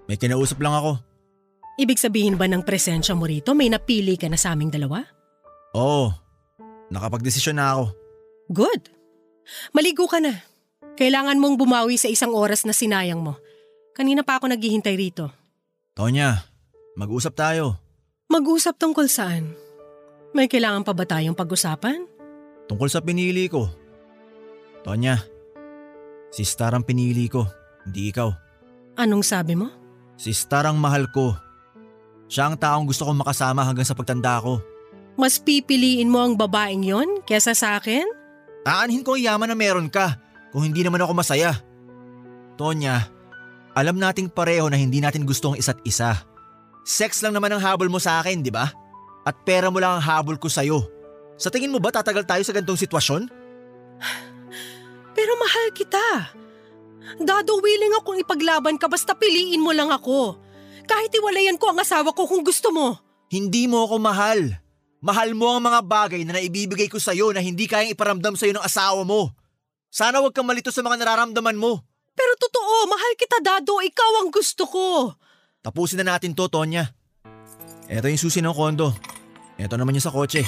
may kinausap lang ako. Ibig sabihin ba ng presensya mo rito may napili ka na sa aming dalawa? Oo, nakapagdesisyon na ako. Good. Maligo ka na. Kailangan mong bumawi sa isang oras na sinayang mo. Kanina pa ako naghihintay rito. Tonya, mag-usap tayo. Mag-usap tungkol saan? May kailangan pa ba tayong pag-usapan? Tungkol sa pinili ko. Tonya, si Star ang pinili ko, hindi ikaw. Anong sabi mo? Si Star ang mahal ko. Siya ang taong gusto kong makasama hanggang sa pagtanda ko. Mas pipiliin mo ang babaeng yon kesa sa akin? Aanhin ko ang yaman na meron ka kung hindi naman ako masaya. Tonya, alam nating pareho na hindi natin gusto ang isa't isa. Sex lang naman ang habol mo sa akin, di ba? At pera mo lang ang habol ko sa'yo. Sa tingin mo ba tatagal tayo sa ganitong sitwasyon? Pero mahal kita. Dado willing akong ipaglaban ka basta piliin mo lang ako. Kahit iwalayan ko ang asawa ko kung gusto mo. Hindi mo ako mahal. Mahal mo ang mga bagay na naibibigay ko sa'yo na hindi kayang iparamdam sa'yo ng asawa mo. Sana wag kang malito sa mga nararamdaman mo. Pero totoo, mahal kita Dado, ikaw ang gusto ko. Tapusin na natin to, Tonya. Ito yung susi ng kondo. Ito naman yung sa kotse.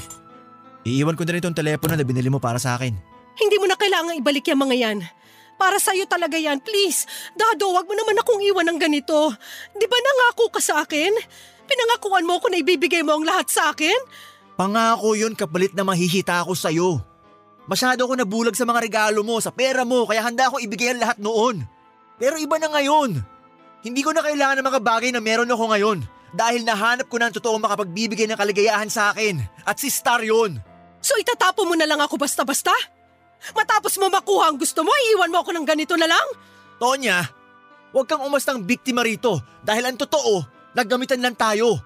Iiwan ko na rin itong telepono na binili mo para sa akin. Hindi mo na kailangang ibalik yung mga yan. Para sa'yo talaga yan, please. Dado, wag mo naman akong iwan ng ganito. Di ba nangako ka sa akin? Pinangakuan mo ako na ibibigay mo ang lahat sa akin? Pangako yun kapalit na mahihita ako sa'yo. Masyado ako nabulag sa mga regalo mo, sa pera mo, kaya handa akong ibigay ang lahat noon. Pero iba na ngayon. Hindi ko na kailangan ng mga bagay na meron ako ngayon dahil nahanap ko na ang totoong makapagbibigay ng kaligayahan sa akin. At si Star yun. So itatapo mo na lang ako basta-basta? Matapos mo makuha ang gusto mo, iiwan mo ako ng ganito na lang? Tonya, huwag kang umastang biktima rito dahil ang totoo, naggamitan lang tayo.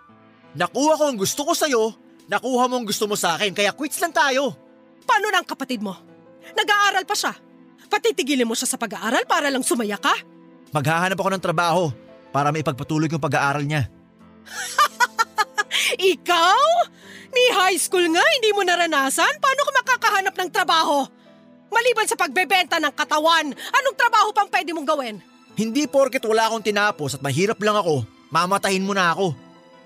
Nakuha ko ang gusto ko sa'yo, nakuha mo ang gusto mo sa akin, kaya quits lang tayo. Paano ng kapatid mo? Nag-aaral pa siya. Patitigilin mo siya sa pag-aaral para lang sumaya ka? Maghahanap ako ng trabaho para maipagpatuloy yung pag-aaral niya. Ikaw? Ni high school nga, hindi mo naranasan? Paano ka makakahanap ng trabaho? Maliban sa pagbebenta ng katawan, anong trabaho pang pwede mong gawin? Hindi porket wala akong tinapos at mahirap lang ako, mamatahin mo na ako.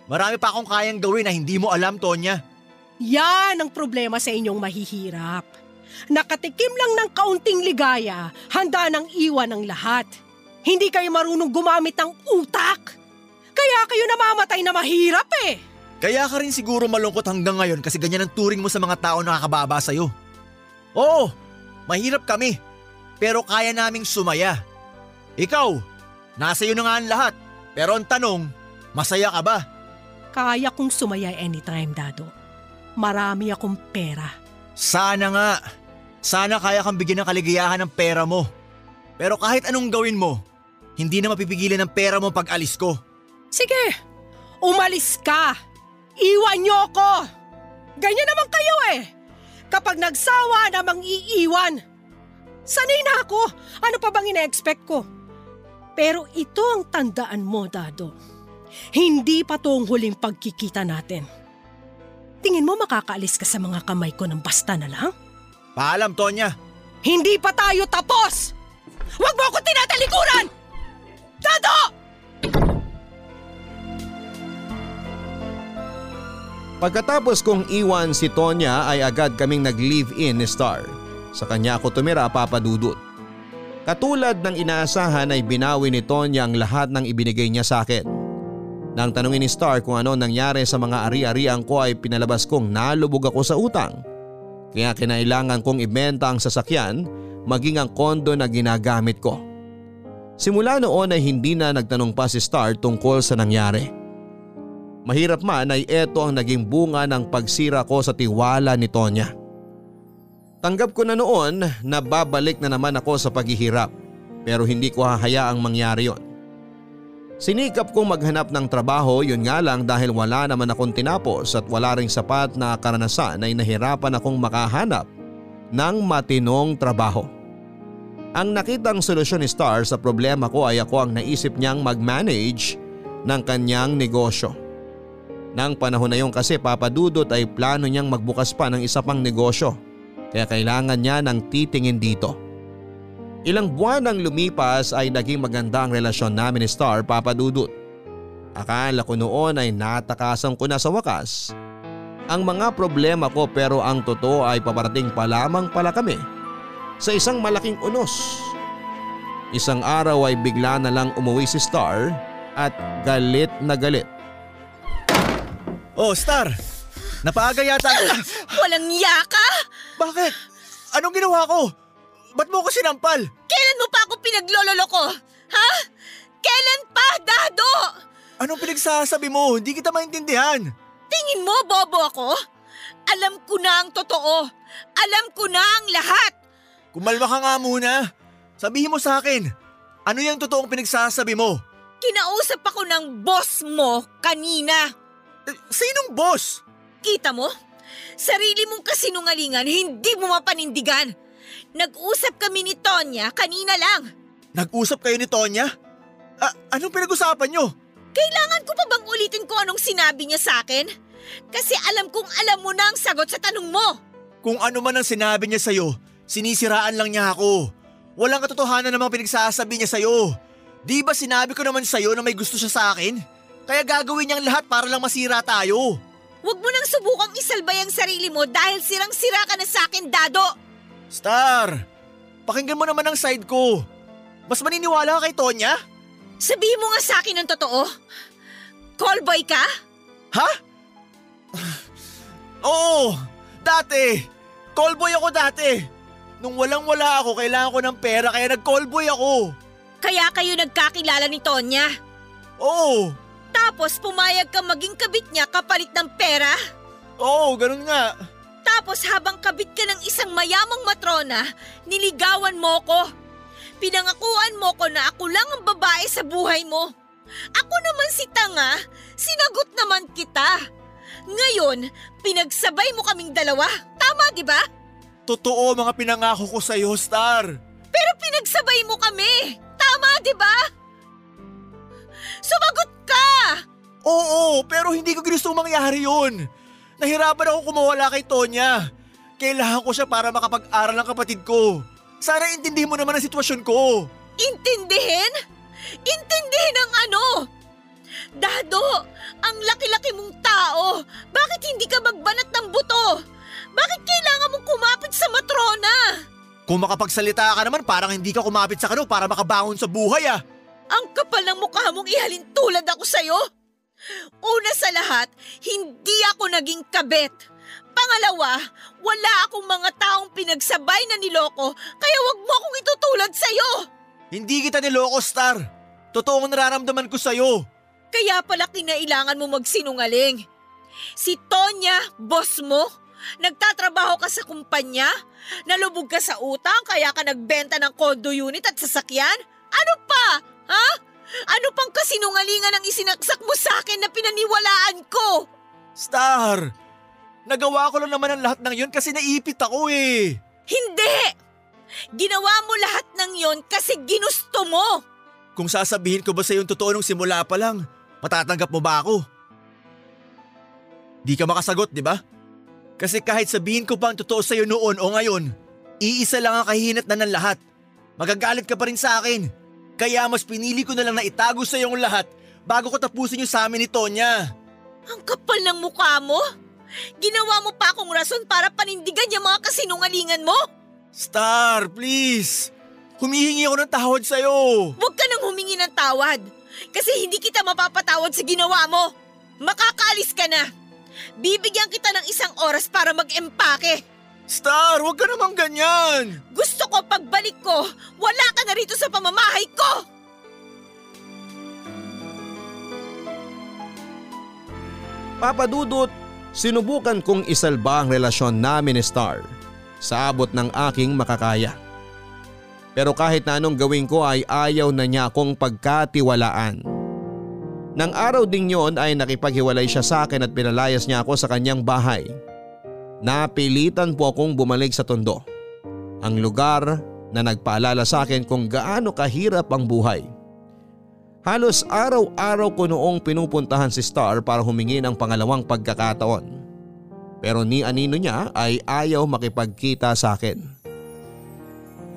Marami pa akong kayang gawin na hindi mo alam, Tonya. Yan ang problema sa inyong mahihirap. Nakatikim lang ng kaunting ligaya, handa nang iwan ang lahat. Hindi kayo marunong gumamit ng utak. Kaya kayo namamatay na mahirap eh. Kaya ka rin siguro malungkot hanggang ngayon kasi ganyan ang turing mo sa mga tao na nakakababa sa'yo. Oo, mahirap kami, pero kaya naming sumaya. Ikaw, nasa iyo na nga ang lahat, pero ang tanong, masaya ka ba? Kaya kong sumaya anytime, Dado. Marami akong pera. Sana nga. Sana kaya kang bigyan ng kaligayahan ng pera mo. Pero kahit anong gawin mo, hindi na mapipigilan ng pera mo pag alis ko. Sige, umalis ka. Iwan niyo ako. Ganyan naman kayo eh. Kapag nagsawa namang iiwan. Sanay na ako. Ano pa bang ina-expect ko? Pero ito ang tandaan mo, Dado. Hindi pa to ang huling pagkikita natin. Tingin mo makakaalis ka sa mga kamay ko ng basta na lang? Paalam, Tonya. Hindi pa tayo tapos! Huwag mo ako tinatalikuran! Dado! Pagkatapos kong iwan si Tonya ay agad kaming nag-live-in ni Star. Sa kanya ako tumira papadudot. Katulad ng inaasahan ay binawi ni Tonya ang lahat ng ibinigay niya sa akin. Nang tanungin ni Star kung ano nangyari sa mga ari-arian ko ay pinalabas kong nalubog ako sa utang. Kaya kinailangan kong ibenta ang sasakyan maging ang kondo na ginagamit ko. Simula noon ay hindi na nagtanong pa si Star tungkol sa nangyari. Mahirap man ay eto ang naging bunga ng pagsira ko sa tiwala ni Tonya. Tanggap ko na noon na babalik na naman ako sa paghihirap pero hindi ko hahayaang mangyari yon. Sinikap kong maghanap ng trabaho yun nga lang dahil wala naman akong tinapos at wala ring sapat na karanasan ay nahirapan akong makahanap ng matinong trabaho. Ang nakitang solusyon ni Star sa problema ko ay ako ang naisip niyang mag-manage ng kanyang negosyo. Nang panahon na yon kasi papadudot ay plano niyang magbukas pa ng isa pang negosyo kaya kailangan niya ng titingin dito. Ilang buwan nang lumipas ay naging maganda ang relasyon namin ni Star papadudot. Akala ko noon ay natakasan ko na sa wakas ang mga problema ko pero ang totoo ay paparating pa lamang pala kami sa isang malaking unos. Isang araw ay bigla na lang umuwi si Star at galit na galit. Oh, Star! Napaaga yata. Walang yaka! Bakit? Anong ginawa ko? Ba't mo ko sinampal? Kailan mo pa ako pinaglololo ko? Ha? Kailan pa, Dado? Anong pinagsasabi mo? Hindi kita maintindihan. Tingin mo, bobo ako? Alam ko na ang totoo. Alam ko na ang lahat. Kumalma ka nga muna. Sabihin mo sa akin, ano yung totoong pinagsasabi mo? Kinausap ako ng boss mo kanina. Eh, sinong boss? Kita mo? Sarili mong kasinungalingan, hindi mo mapanindigan. Nag-usap kami ni Tonya kanina lang. Nag-usap kayo ni Tonya? Ah, anong pinag-usapan nyo? Kailangan ko pa bang ulitin ko anong sinabi niya sa akin? Kasi alam kong alam mo na ang sagot sa tanong mo. Kung ano man ang sinabi niya sa'yo, sinisiraan lang niya ako. Walang katotohanan namang pinagsasabi niya sa'yo. Di ba sinabi ko naman sa'yo na may gusto siya sa akin? Kaya gagawin niyang lahat para lang masira tayo. Huwag mo nang subukang isalbay ang sarili mo dahil sirang-sira ka na sa akin, Dado. Star, pakinggan mo naman ang side ko. Mas maniniwala ka kay Tonya? Sabihin mo nga sa akin ang totoo. Callboy ka? Ha? Oo! Dati! Callboy ako dati! Nung walang wala ako, kailangan ko ng pera kaya nag-callboy ako. Kaya kayo nagkakilala ni Tonya. Oo! Tapos pumayag ka maging kabit niya kapalit ng pera. Oo, ganun nga. Tapos habang kabit ka ng isang mayamang matrona, niligawan mo ko. Pinangakuan mo ko na ako lang ang babae sa buhay mo. Ako naman si Tanga, sinagot naman kita. Ngayon, pinagsabay mo kaming dalawa. Tama, di ba? Totoo mga pinangako ko sa'yo, Star. Pero pinagsabay mo kami. Tama, di ba? Sumagot ka! Oo, pero hindi ko gusto mangyari yun. Nahirapan ako kumawala kay Tonya. Kailangan ko siya para makapag-aral ng kapatid ko. Sana intindihin mo naman ang sitwasyon ko. Intindihin? Intindihin ang ano? Dado, ang laki-laki mong tao. Bakit hindi ka magbanat ng buto? Bakit kailangan mong kumapit sa matrona? Kung makapagsalita ka naman parang hindi ka kumapit sa kano para makabangon sa buhay ah. Ang kapal ng mukha mong ihalin tulad ako sa'yo. Una sa lahat, hindi ako naging kabet. Pangalawa, wala akong mga taong pinagsabay na niloko kaya wag mo akong itutulad sa'yo. Hindi kita niloko, Star. Totoo ang nararamdaman ko sa'yo. Kaya pala kinailangan mo magsinungaling. Si Tonya, boss mo, nagtatrabaho ka sa kumpanya, nalubog ka sa utang kaya ka nagbenta ng condo unit at sasakyan? Ano pa? Ha? Ano pang kasinungalingan ang isinaksak mo sa akin na pinaniwalaan ko? Star, nagawa ko lang naman ang lahat ng yun kasi naipit ako eh. Hindi! Ginawa mo lahat ng yon kasi ginusto mo. Kung sasabihin ko ba sa yung totoo nung simula pa lang, matatanggap mo ba ako? Di ka makasagot, di ba? Kasi kahit sabihin ko pa ang totoo sa'yo noon o ngayon, iisa lang ang kahinat na ng lahat. Magagalit ka pa rin sa akin. Kaya mas pinili ko na lang na itago sa yung lahat bago ko tapusin yung sa amin ni Tonya. Ang kapal ng mukha mo. Ginawa mo pa akong rason para panindigan yung mga kasinungalingan mo. Star, please. Humihingi ako ng tawad sa'yo. Huwag ka nang humingi ng tawad. Kasi hindi kita mapapatawad sa ginawa mo. Makakaalis ka na. Bibigyan kita ng isang oras para mag-empake. Star, huwag ka namang ganyan. Gusto ko pagbalik ko, wala ka na rito sa pamamahay ko. Papadudot, sinubukan kong isalba ang relasyon namin ni Star sa abot ng aking makakaya. Pero kahit na anong gawin ko ay ayaw na niya akong pagkatiwalaan. Nang araw ding yon ay nakipaghiwalay siya sa akin at pinalayas niya ako sa kanyang bahay. Napilitan po akong bumalik sa Tondo. Ang lugar na nagpaalala sa akin kung gaano kahirap ang buhay. Halos araw-araw ko noong pinupuntahan si Star para humingi ng pangalawang pagkakataon. Pero ni anino niya ay ayaw makipagkita sa akin.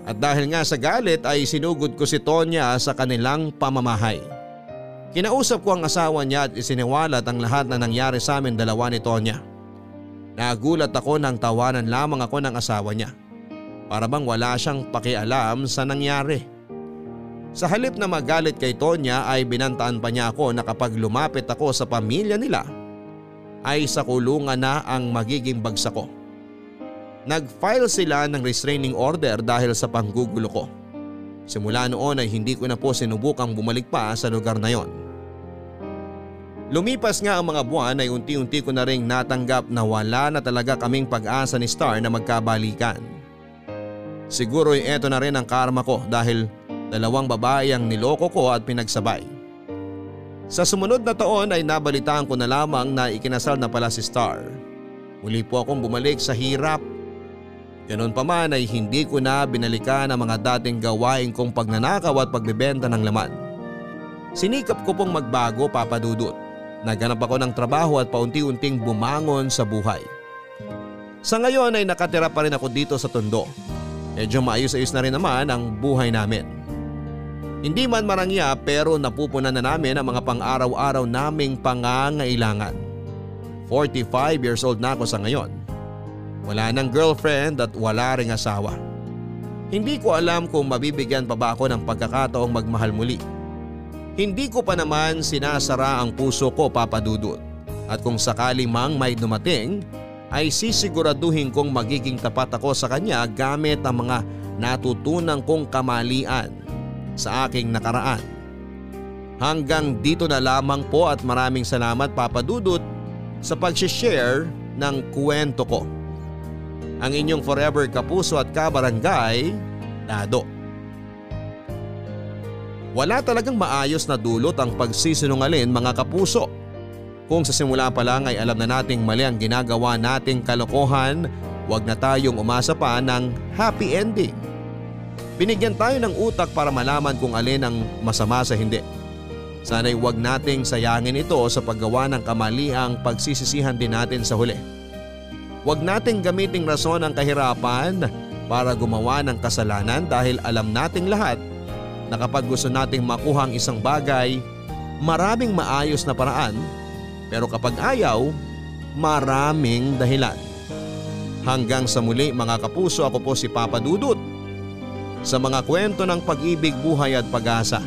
At dahil nga sa galit ay sinugod ko si Tonya sa kanilang pamamahay. Kinausap ko ang asawa niya at isiniwalat ang lahat na nangyari sa amin dalawa ni Tonya. Nagulat ako nang tawanan lamang ako ng asawa niya. Para bang wala siyang pakialam sa nangyari. Sa halip na magalit kay Tonya ay binantaan pa niya ako na kapag lumapit ako sa pamilya nila ay sa kulungan na ang magiging bagsak ko. Nag-file sila ng restraining order dahil sa panggugulo ko. Simula noon ay hindi ko na po sinubukang bumalik pa sa lugar na yon. Lumipas nga ang mga buwan ay unti-unti ko na ring natanggap na wala na talaga kaming pag-asa ni Star na magkabalikan. Siguro ay eto na rin ang karma ko dahil dalawang babae ang niloko ko at pinagsabay. Sa sumunod na taon ay nabalitaan ko na lamang na ikinasal na pala si Star. Muli po akong bumalik sa hirap. Ganon pa man ay hindi ko na binalikan ang mga dating gawain kong pagnanakaw at pagbebenta ng laman. Sinikap ko pong magbago papadudot. Naganap ako ng trabaho at paunti-unting bumangon sa buhay. Sa ngayon ay nakatira pa rin ako dito sa Tondo. Medyo maayos-ayos na rin naman ang buhay namin. Hindi man marangya pero napupunan na namin ang mga pang-araw-araw naming pangangailangan. 45 years old na ako sa ngayon. Wala nang girlfriend at wala ring asawa. Hindi ko alam kung mabibigyan pa ba ako ng pagkakataong magmahal muli. Hindi ko pa naman sinasara ang puso ko papadudot. At kung sakali mang may dumating, ay sisiguraduhin kong magiging tapat ako sa kanya gamit ang mga natutunan kong kamalian sa aking nakaraan. Hanggang dito na lamang po at maraming salamat Papa Dudut sa pag-share ng kwento ko. Ang inyong forever kapuso at kabarangay, Dado. Wala talagang maayos na dulot ang pagsisinungalin mga kapuso. Kung sa simula pa lang ay alam na nating mali ang ginagawa nating kalokohan, huwag na tayong umasa pa ng happy ending. Binigyan tayo ng utak para malaman kung alin ang masama sa hindi. Sana'y huwag nating sayangin ito sa paggawa ng kamaliang pagsisisihan din natin sa huli. Huwag nating gamiting rason ang kahirapan para gumawa ng kasalanan dahil alam nating lahat na kapag gusto nating makuha ang isang bagay, maraming maayos na paraan pero kapag ayaw, maraming dahilan. Hanggang sa muli mga kapuso ako po si Papa Dudut sa mga kwento ng pag-ibig, buhay at pag-asa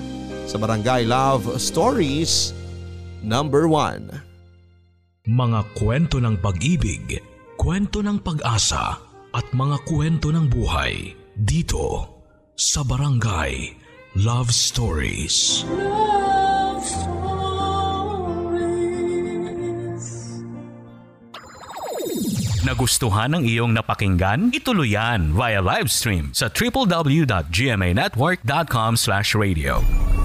sa Barangay Love Stories number 1. Mga kwento ng pag-ibig, kwento ng pag-asa at mga kwento ng buhay dito sa Barangay Love Stories. Love Stories. Nagustuhan ng iyong napakinggan? Ituloy yan via live stream sa www.gmanetwork.com/radio.